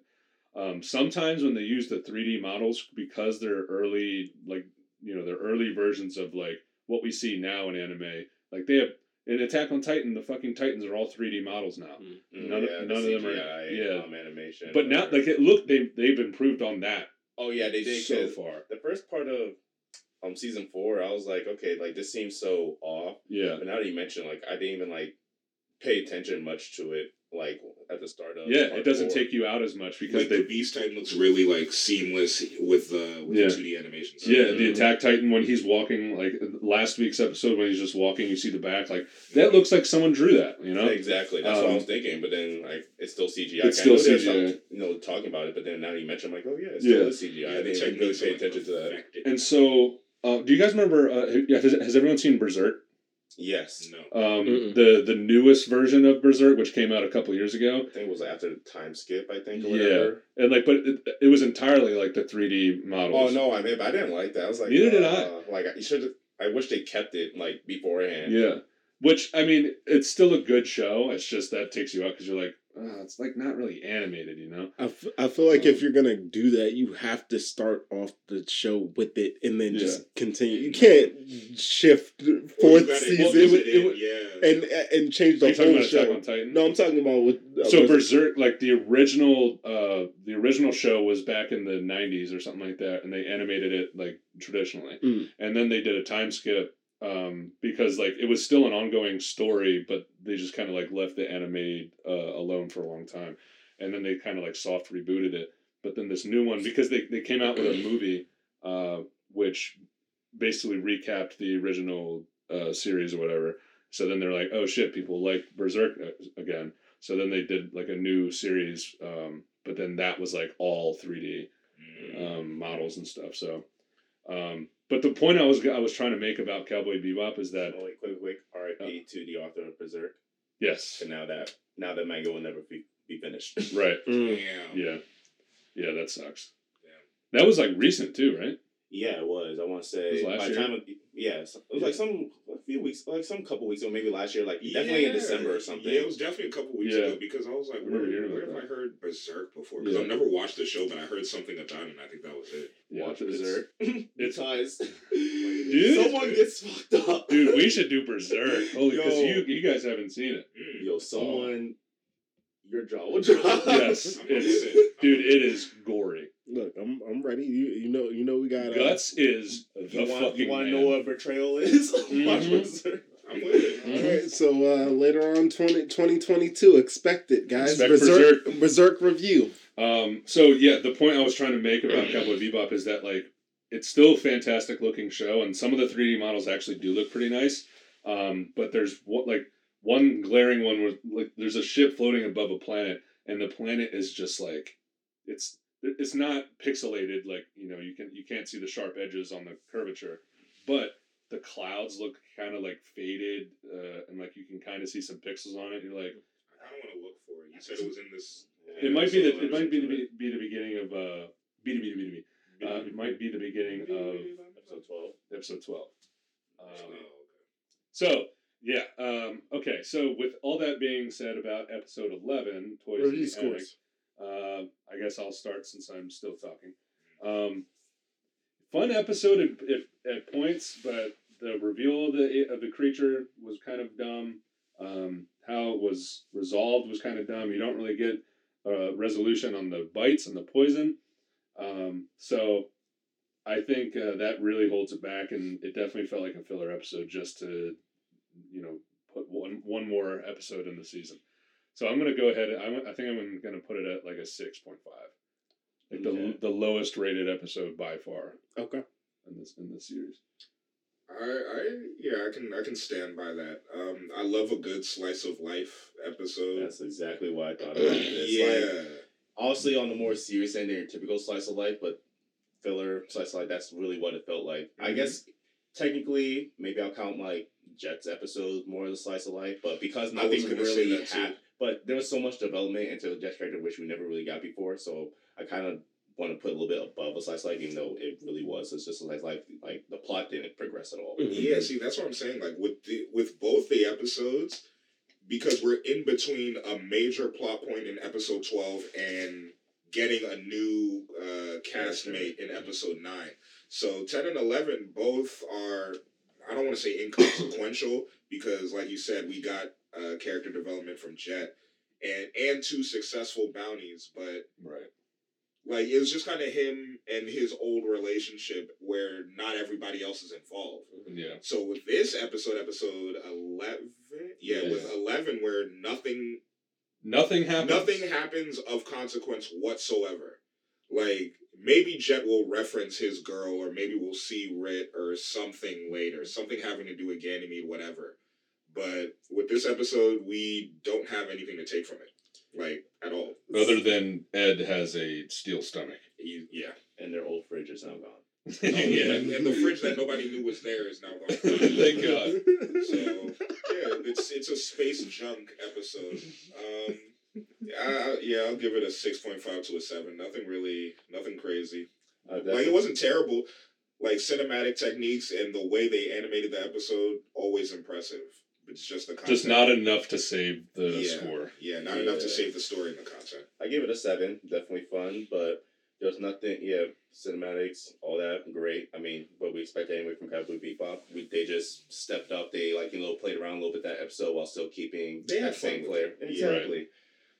S2: Um, sometimes when they use the three D models because they're early, like you know, they're early versions of like what we see now in anime. Like they have in Attack on Titan, the fucking Titans are all three D models now.
S5: Mm,
S2: None of-
S5: yeah, the
S2: none of them are-
S5: CGI,
S2: yeah.
S5: um, animation.
S2: But now,
S5: whatever.
S2: like it look, they they've improved on that
S5: oh yeah, they did
S2: so far.
S5: the first part of um season four, I was like, okay, like this seems so off.
S2: Yeah,
S5: But now that you mention, like, I didn't even like pay attention much to it, like at the start of.
S2: yeah, it doesn't
S5: four.
S2: take you out as much because
S1: Like the
S2: they.
S1: Beast Titan looks really like seamless with the with
S2: Yeah.
S1: the two D animations.
S2: Yeah, the Attack Titan when he's walking, like last week's episode when he's just walking, you see the back, like that looks like someone drew that, you know?
S5: Exactly. That's what I
S2: Um,
S5: was thinking. But then, like, it's still CGI.
S2: It's
S5: I
S2: still
S5: there's some,
S2: CGI.
S5: you know, talking about it. But then now you mention, I'm like, oh yeah, it's
S2: Yeah.
S5: still is CGI. I
S1: the
S5: didn't really pay attention to that.
S2: And so, uh, do you guys remember? Uh, yeah, has, has everyone seen Berserk?
S5: Yes.
S1: no.
S2: Um,
S3: Mm-mm.
S2: the the newest version of Berserk, which came out a couple years ago,
S5: I think it was after the time skip. I think. Or
S2: Yeah.
S5: whatever.
S2: and like, but it, it was entirely like the three D models.
S5: Oh no, I mean, but I didn't like that. I was like,
S2: Neither did I.
S5: uh, Like, you should. I wish they kept it like beforehand.
S2: Yeah, which I mean, it's still a good show. It's just that takes you out because you're like, oh, it's like not really animated, you know?
S3: I, f- I feel like if you're gonna do that, you have to start off the show with it and then just continue. You can't shift fourth
S1: gotta
S3: season
S2: Well, it would- it would-
S1: yeah.
S3: and and change
S2: Are
S3: the
S2: you
S3: whole show. No, I'm talking about with uh,
S2: So Berserk, like the original, uh, the original show was back in the '90s or something like that, and they animated it like traditionally,
S3: Mm.
S2: and then they did a time skip um, because like it was still an ongoing story, but they just kind of like left the anime uh, alone for a long time, and then they kind of like soft rebooted it. But then this new one, because they they came out with a movie, uh, which basically recapped the original uh, series or whatever. So then they're like, oh shit, people like Berserk uh, again. So then they did like a new series, um, but then that was like all 3D
S1: Mm.
S2: um, models and stuff. So, um, but the point I was I was trying to make about Cowboy Bebop is that
S5: Oh, wait, quick, quick. R.I.P. to the author of Berserk.
S2: yes,
S5: And now that now that manga will never be, be finished.
S2: right,
S3: Mm.
S1: Damn.
S2: yeah, yeah, that sucks.
S1: Damn.
S2: That was like recent too, right?
S5: Yeah, it was. I want to
S2: It was
S5: say
S2: last
S5: by the
S2: year?
S5: time of, yeah, it was like some a few weeks, like some couple weeks ago, maybe last year, like definitely in December or something.
S1: Yeah, it was definitely a couple weeks
S2: Yeah.
S1: ago because I was like,
S2: I
S1: where,
S2: remember hearing
S1: where
S2: about
S1: have I
S2: that.
S1: heard Berserk before? Because
S2: Yeah.
S1: I've never watched the show, but I heard something about it, and I think that was it.
S2: Yeah,
S5: Watch Berserk.
S2: it's-
S5: because
S2: Dude.
S5: someone gets fucked up.
S2: Dude, we should do Berserk. Holy, because
S5: Yo.
S2: you you guys haven't seen it.
S1: Mm.
S5: Yo, someone, your jaw will drop.
S2: Yes, it's dude, it is gory.
S3: Look, I'm I'm ready. You you know you know we got uh,
S2: Guts is the
S5: You want,
S2: fucking
S5: you want to know what betrayal is?
S2: Mhm.
S5: Berserk.
S1: I'm with it.
S3: All right, so uh, later on 20, 2022, expect it, guys.
S2: Expect
S3: Berserk, Berserk review.
S2: Um, so yeah, the point I was trying to make about Cowboy Bebop is that like it's still a fantastic looking show, and some of the three D models actually do look pretty nice. Um, but there's what like one glaring one where like there's a ship floating above a planet, and the planet is just like it's it's not pixelated like you know you can you can't see the sharp edges on the curvature, but the clouds look kind of like faded, uh, and like you can kind of see some pixels on it. You're like,
S1: I don't want to look for it. You said it was in this.
S2: it might be the it might be the be, the beginning of uh be be be be uh, it might be the beginning of
S5: Episode 12.
S2: episode twelve.
S1: Oh,
S2: Um, so yeah, um, okay. So with all that being said about episode eleven, toys in
S3: Review
S2: the Attic,
S3: scores.
S2: Uh, I guess I'll start since I'm still talking. Um, fun episode at, at, at points, but the reveal of the of the creature was kind of dumb. Um, how it was resolved was kind of dumb. You don't really get a resolution on the bites and the poison. Um, so I think uh, that really holds it back, and it definitely felt like a filler episode just to, you know, put one one more episode in the season. So I'm gonna go ahead. I'm, I think I'm gonna put it at like a six point five, like
S5: Okay.
S2: the the lowest rated episode by far
S3: Okay.
S2: in this in this series.
S1: I, I, yeah, I can, I can stand by that. Um, I love a good slice of life episode.
S5: That's exactly what I thought about this.
S1: yeah,
S5: Like, obviously, on the more serious end than your typical slice of life, but filler slice of life, that's really what it felt like. I
S1: Mhm.
S5: guess technically, maybe I'll count like Jets episodes more as a slice of life, but because nothing
S1: gonna
S5: really
S1: that too.
S5: happened, but there was so much development into Jets character which we never really got before, so I kind of want to put a little bit above a slice of life, even though it really was. It's just a slice of life. Like the plot didn't progress at all.
S1: yeah. See, that's what I'm saying. Like with the with both the episodes, because we're in between a major plot point in episode twelve and getting a new uh, castmate in episode nine. So ten and eleven both are I don't want to say inconsequential because, like you said, we got uh, character development from Jet and and two successful bounties, but
S4: Right.
S1: like it was just kind of him and his old relationship where not everybody else is involved.
S4: Yeah.
S1: So with this episode, episode eleven, yeah, with eleven, where nothing
S4: Nothing happens.
S1: nothing happens of consequence whatsoever. Like maybe Jet will reference his girl, or maybe we'll see Rhint or something later, something having to do with Ganymede, whatever. But with this episode, we don't have anything to take from it, like at all.
S4: Other than Ed has a steel stomach.
S1: He- yeah,
S5: And their old fridge is now gone.
S4: yeah.
S1: and, and the fridge that nobody knew was there is now gone.
S4: Thank God.
S1: So yeah, it's it's a space junk episode. Um, I, yeah, I'll give it a six point five to a seven. Nothing really, nothing crazy.
S5: Uh,
S1: Like it wasn't terrible. Like cinematic techniques and the way they animated the episode, always impressive. It's just the content.
S4: Just not enough to save the
S1: Yeah.
S4: score.
S1: Yeah, not enough to save the story and the content.
S5: I give it a seven. Definitely fun, but there's nothing. Yeah, cinematics, all that, great. I mean, what we expect anyway from Cowboy Bebop. We they just stepped up. They like you know played around a little bit that episode while still keeping
S1: They had
S5: that same
S1: fun
S5: flair.
S4: Yeah.
S5: Exactly.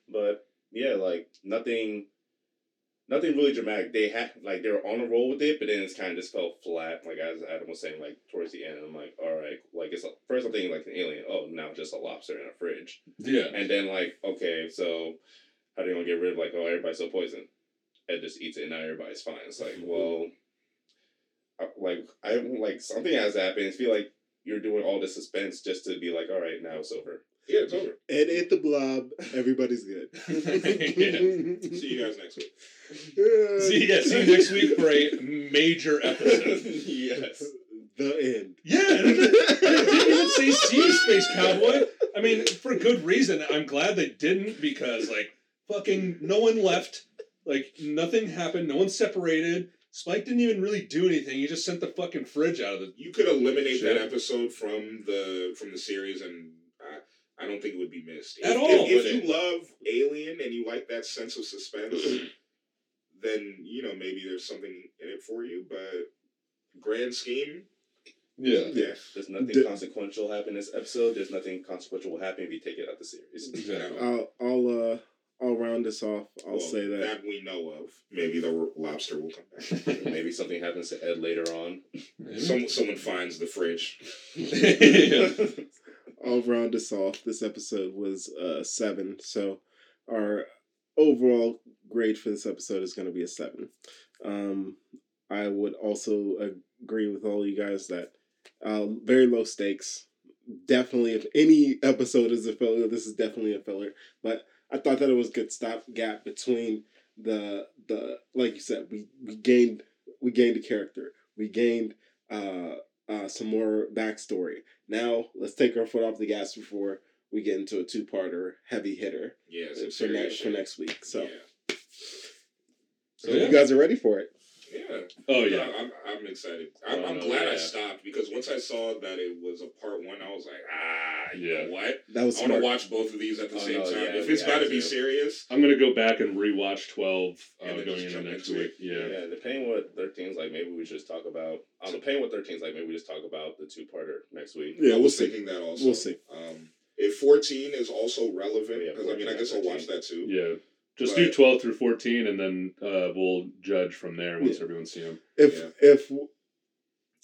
S5: But yeah, like nothing. Nothing really dramatic. They had like they were on a roll with it, but then it's kind of just felt flat. Like as Adam was saying, like towards the end, I'm like, all right, like it's first I'm thinking like an alien. Oh, now just a lobster in a fridge.
S4: Yeah.
S5: And then like, okay, so how do you want to get rid of like, oh, everybody's so poisoned? Ed just eats it and now everybody's fine. It's like, well, I, like I like something has happened. I feel like you're doing all the suspense just to be like, all right, now it's over.
S1: Yeah, it's over.
S3: Ed ate the blob. Everybody's good.
S1: See you guys next week.
S4: See, yeah, see you next week for a major episode.
S5: yes.
S3: The end.
S4: Yeah, and didn't- it didn't even say see you, Space Cowboy. I mean, for good reason. I'm glad they didn't because, like, fucking no one left. Like, nothing happened. No one separated. Spike didn't even really do anything. He just sent the fucking fridge out of the.
S1: You could eliminate
S4: Shit.
S1: that episode from the from the series, and I, I don't think it would be missed
S4: At
S1: if,
S4: all,
S1: If, if you love Alien and you like that sense of suspense, then you know maybe there's something in it for you. But grand scheme,
S4: Yeah.
S1: yeah,
S5: There's nothing
S3: The-
S5: consequential happen this episode. There's nothing consequential will happen if you take it out the series.
S4: Exactly.
S3: I'll I'll uh I'll round this off. I'll
S1: Well,
S3: say that.
S1: that we know of. Maybe the lobster will come back.
S5: Maybe something happens to Ed later on.
S1: Some someone finds the fridge.
S4: yeah.
S3: I'll round this off. This episode was uh seven, so our overall grade for this episode is going to be a seven. Um, I would also agree with all you guys that uh, very low stakes. Definitely, if any episode is a filler, this is definitely a filler. But I thought that it was good stopgap between the the like you said, we we gained we gained a character, we gained uh uh some more backstory. Now let's take our foot off the gas before we get into a two parter heavy hitter
S1: Yeah,
S3: for next for next week. So,
S1: yeah.
S3: so
S4: Yeah.
S3: you guys are ready for it.
S1: Yeah.
S4: Oh,
S1: No,
S4: yeah.
S1: I'm, I'm excited. I'm,
S5: Oh,
S1: I'm
S5: no,
S1: glad I stopped because once I saw that it was a part one, I was like, ah, you
S4: Yeah.
S1: know what?
S3: That was
S1: I want
S3: smart.
S1: to watch both of these at the
S5: Oh,
S1: same
S5: no,
S1: time.
S5: yeah,
S1: if
S5: we
S1: it's got to be serious,
S4: I'm going to go back and rewatch 12 uh,
S1: And
S4: going into next
S1: into
S4: week.
S1: it.
S4: Yeah.
S5: Yeah, depending what thirteen's like, maybe we just talk about. I don't know, depending what thirteen's like, maybe we just talk about the two parter next week.
S3: Yeah, we'll
S1: was
S3: see.
S1: thinking that also.
S3: We'll see.
S1: Um, if 14 is also relevant,
S5: Yeah,
S1: because I mean, I guess I'll watch that too.
S4: Yeah. Just
S1: But-
S4: do 12 through 14 and then uh, we'll judge from there once
S3: Yeah.
S4: everyone's seen them.
S3: If
S1: Yeah.
S3: if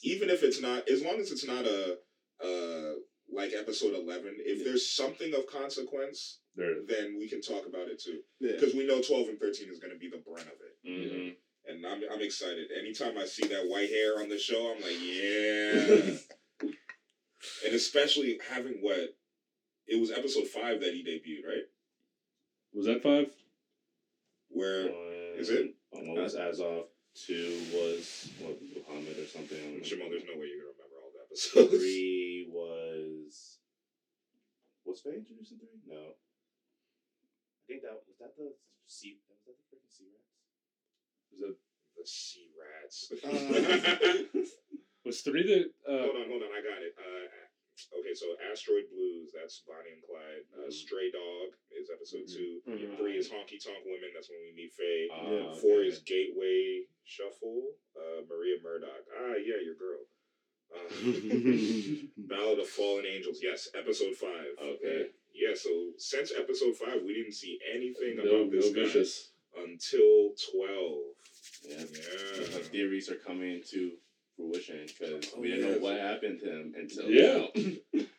S1: Even if it's not, as long as it's not a, uh, like episode 11, if
S3: Yeah.
S1: there's something of consequence,
S4: There.
S1: then we can talk about it too.
S3: yeah.
S1: Because we know 12 and 13 is going to be the brunt of it.
S5: Mm-hmm.
S1: and I'm I'm excited. Anytime I see that white hair on the show, I'm like, yeah. and especially having what it was episode five that he debuted, right?
S4: Was that five?
S1: Where Is it?
S5: One was Azov. Two was what Muhammad or something.
S1: Jamal, there's no way you're gonna remember all the episodes.
S5: Three was was Faye introduced in three? No. I think that was that the sea. Was that the freaking sea rats?
S4: Was, it,
S1: the sea rats.
S3: Uh,
S4: was three the. Uh,
S1: hold on, hold on, I got it. Uh, okay, so Asteroid Blues, that's Bonnie and Clyde. Uh, Stray Dog is episode two.
S3: Mhm.
S1: Three is Honky Tonk Women. That's when we meet Faye.
S3: Yeah.
S1: Four
S5: okay.
S1: is Gateway Shuffle. Uh, Maria Murdock. Ah, yeah, your girl. Uh, Ballad of Fallen Angels. Yes, episode five.
S5: Okay.
S1: Yeah. So since episode five, we didn't see anything
S2: No,
S1: about
S2: no
S1: this guy
S2: Vicious.
S1: until twelve.
S5: Yeah.
S1: Yeah.
S5: My theories are coming to fruition because
S1: Oh,
S5: we didn't
S1: yes.
S5: know what happened to him until
S2: Yeah.
S5: now.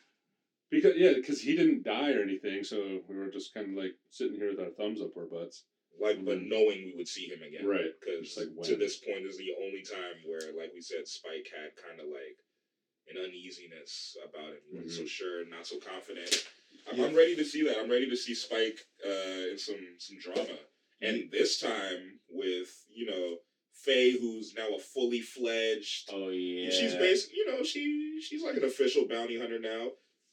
S2: Because yeah, because he didn't die or anything, so we were just kind of like sitting here with our thumbs up our butts.
S1: Like, but knowing we would see him again.
S2: Right.
S1: Because
S2: like
S1: to this point is the only time where, like we said, Spike had kind of like an uneasiness about him. He wasn't so sure, not so confident. I'm, I'm ready to see that. I'm ready to see Spike uh, in some some drama, and this time with you know Faye, who's now a fully fledged.
S5: Oh yeah.
S1: She's basically, you know, she she's like an official bounty hunter now.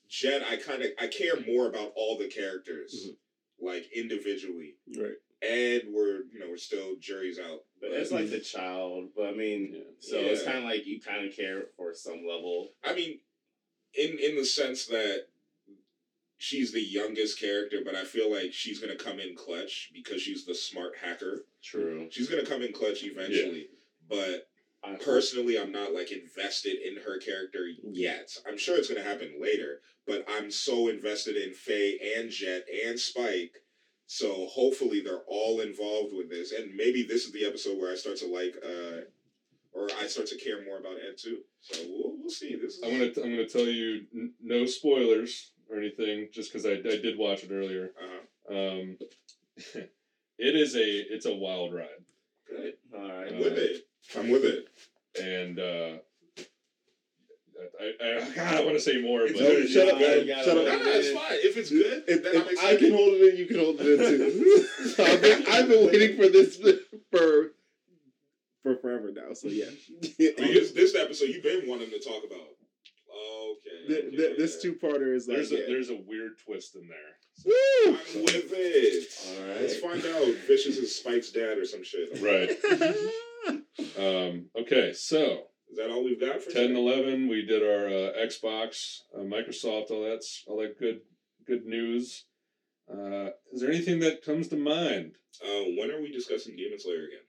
S1: Jen, I kind of I care more about all the characters, mm-hmm. like individually.
S3: right.
S1: And we're you know we're still juries out.
S5: But it's like the child. But I mean,
S2: Yeah.
S5: so it's kind of like you kind of care for some level.
S1: I mean, in in the sense that she's the youngest character, but I feel like she's gonna come in clutch because she's the smart hacker.
S5: True.
S1: She's gonna come in clutch eventually. But
S5: I hope-
S1: personally, I'm not like invested in her character yet. I'm sure it's gonna happen later, but I'm so invested in Faye and Jet and Spike. So hopefully they're all involved with this, and maybe this is the episode where I start to like, uh, or I start to care more about Ed too. So we'll, we'll see. This is
S2: I'm gonna I'm gonna tell you n- no spoilers or anything, just because I, I did watch it earlier.
S1: uh-huh.
S2: Um, it is a it's a wild ride,
S1: good.
S5: All right.
S1: I'm with it. I'm with it.
S2: and uh, I, I, God, I want to say more,
S1: It's
S2: but
S1: good.
S3: shut up,
S5: Yeah,
S3: man.
S5: you gotta
S3: Shut up.
S1: No, no, it's fine. If it's good,
S3: If,
S1: then I'm
S3: if I can hold it in, you can hold it in too. so I've been, I've been waiting for this for for forever now. So yeah,
S1: Because this episode you've been wanting to talk about. Okay.
S3: Th-
S1: okay.
S3: th- this two parter is like
S2: there's a
S3: yeah.
S2: there's a weird twist in there.
S3: Woo!
S1: I'm with it.
S5: All right.
S1: Let's find out. Vicious is Spike's dad or some shit.
S2: Right. Um, okay, so
S1: Is that all we've got for
S2: 10 and 11 we did our uh, xbox uh, microsoft all that's all that good good news uh, is there anything that comes to mind
S1: Uh, when are we discussing Demon Slayer again?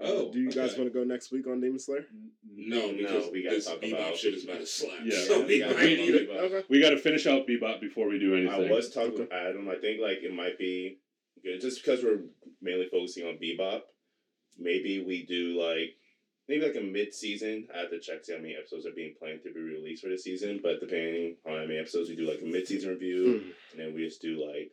S2: Oh
S3: do you guys want to go next week on Demon Slayer?
S1: No,
S5: No, we gotta talk
S1: Bebop
S5: about-
S1: shit is about to slap.
S2: Yeah.
S1: so we
S5: Yeah,
S1: might
S5: we-
S1: need it.
S3: Okay.
S2: we got to finish out bebop before we do anything
S5: I was talking
S3: Okay.
S5: to Adam. I think like it might be good just because we're mainly focusing on Bebop. Maybe we do like maybe like a mid season. I have to check see how many episodes are being planned to be released for the season. But depending on how many episodes we do, like a mid season review,
S3: Mm.
S5: and then we just do like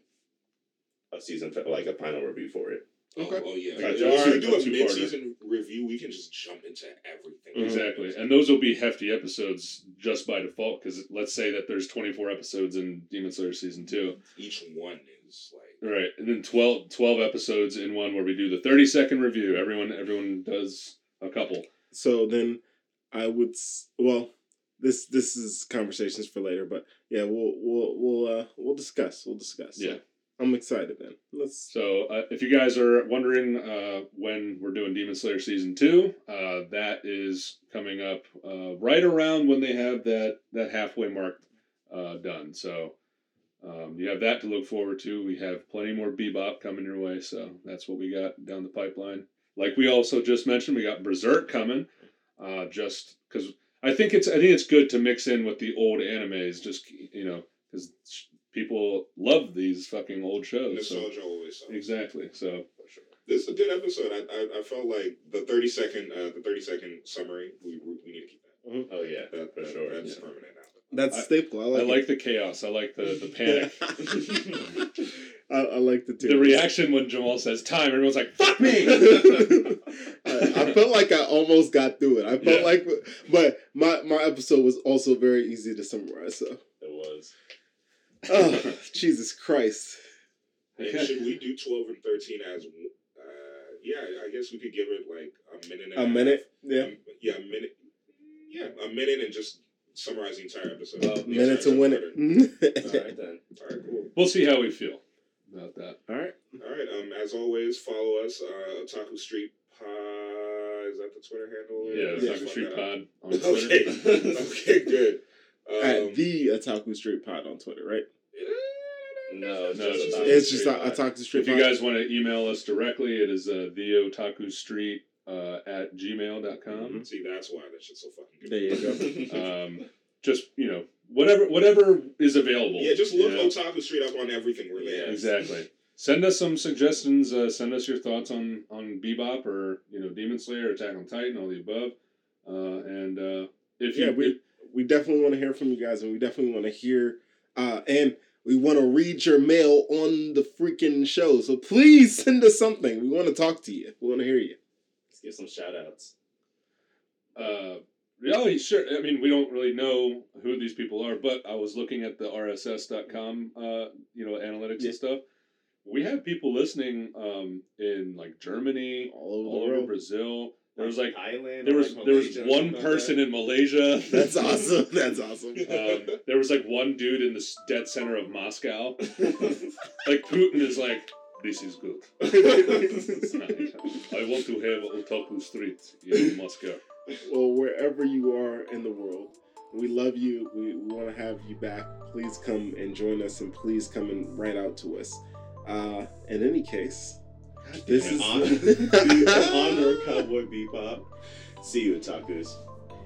S5: a season like a final review for it.
S3: Okay.
S1: Oh, oh yeah.
S2: Like,
S1: If we do a
S2: two-parter.
S1: mid-season review, we can just jump into everything.
S3: Mhm.
S2: exactly and those will be hefty episodes just by default because let's say that there's 24 episodes in demon slayer season 2
S1: Each one is like.
S2: right and then 12, 12 episodes in one where we do the 30 second review everyone everyone does a couple
S3: So then I would well this this is conversations for later, but yeah, we'll we'll we'll uh we'll discuss. We'll discuss. So
S2: Yeah.
S3: I'm excited then. Let's
S2: So, uh, if you guys are wondering uh, when we're doing Demon Slayer season two, uh, that is coming up uh, right around when they have that that halfway mark uh, done. So, um, you have that to look forward to. We have plenty more Bebop coming your way, so that's what we got down the pipeline. Like we also just mentioned, we got Berserk coming. Uh, just because I think it's I think it's good to mix in with the old animes, just you know, because people love these fucking old shows. So.
S1: Nostalgia always sells.
S2: Exactly. So
S1: For sure. This is a good episode. I, I, I felt like the thirty second uh, the thirty second summary. We, we, we need to keep that.
S5: Oh yeah,
S1: That,
S5: for
S1: that-
S5: sure.
S1: That's
S2: Yeah.
S1: permanent now.
S3: that's
S2: I-
S3: a staple. I
S2: I
S3: like,
S2: like the chaos. I like the the panic.
S3: I, I like the
S2: the reaction when Jamal says time, everyone's like "fuck me."
S3: I, I felt like I almost got through it. I felt
S2: Yeah.
S3: like, but my my episode was also very easy to summarize. So,
S5: It was.
S3: Oh Jesus Christ!
S1: And should we do twelve and thirteen as? Uh, yeah, I guess we could give it like a minute. And
S3: A
S1: half.
S3: minute, yeah,
S1: Um, yeah, a minute. Yeah, a minute and just summarize the entire episode.
S5: Well,
S1: The
S3: minute to
S1: entire
S3: win it.
S5: All right then.
S1: All right, cool.
S2: we'll see how we feel about that.
S3: All right.
S1: All right. Um, as always, follow us. Uh, Otaku Street Pod. Is that the Twitter handle?
S2: Yeah,
S1: Let's
S2: the Street. Pod on Twitter.
S1: Okay. okay. Good. Um,
S3: At the Otaku Street Pod on Twitter, right?
S5: No, it's
S2: No,
S5: just
S2: it's
S5: Otaku
S3: It's just
S5: Street
S3: a
S5: Pod.
S3: Otaku Street
S2: If
S3: Pod.
S2: you guys want to email us directly, it is uh, the Otaku Street uh, at gmail.com.
S1: See, that's why that shit's so fucking good.
S3: There you go.
S2: Um, just you know, whatever whatever is available.
S1: Yeah, just
S2: you
S1: look
S2: know?
S1: Otaku Street up on everything we're there.
S2: Exactly. Send us some suggestions. Uh, send us your thoughts on on Bebop or you know Demon Slayer, Attack on Titan, all the above. Uh, and uh, if
S3: yeah,
S2: you
S3: we we definitely want to hear from you guys, and we definitely want to hear, uh, and we want to read your mail on the freaking show. So please send us something. We want to talk to you. We want to hear you.
S6: Let's give some shout outs.
S2: Uh, yeah, sure. I mean, we don't really know who these people are, but I was looking at the RSS.com, uh, you know, analytics
S3: Yeah.
S2: and stuff. We have people listening um, in like Germany,
S3: All over
S2: all over. Brazil. There was like
S6: Thailand.
S2: there was
S6: like,
S2: there was one person
S6: that.
S2: in Malaysia.
S3: That's awesome. That's awesome.
S2: um, there was like one dude in the dead center of Moscow. Like Putin is like, this is good. I want to have Otaku Street in Moscow.
S3: well, wherever you are in the world, we love you. We, we want to have you back. Please come and join us, and please come and write out to us. Uh, in any case, this
S6: In
S3: is
S6: honor, in honor of Cowboy Bebop. See you, otakus.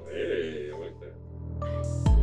S1: Hey, I like that.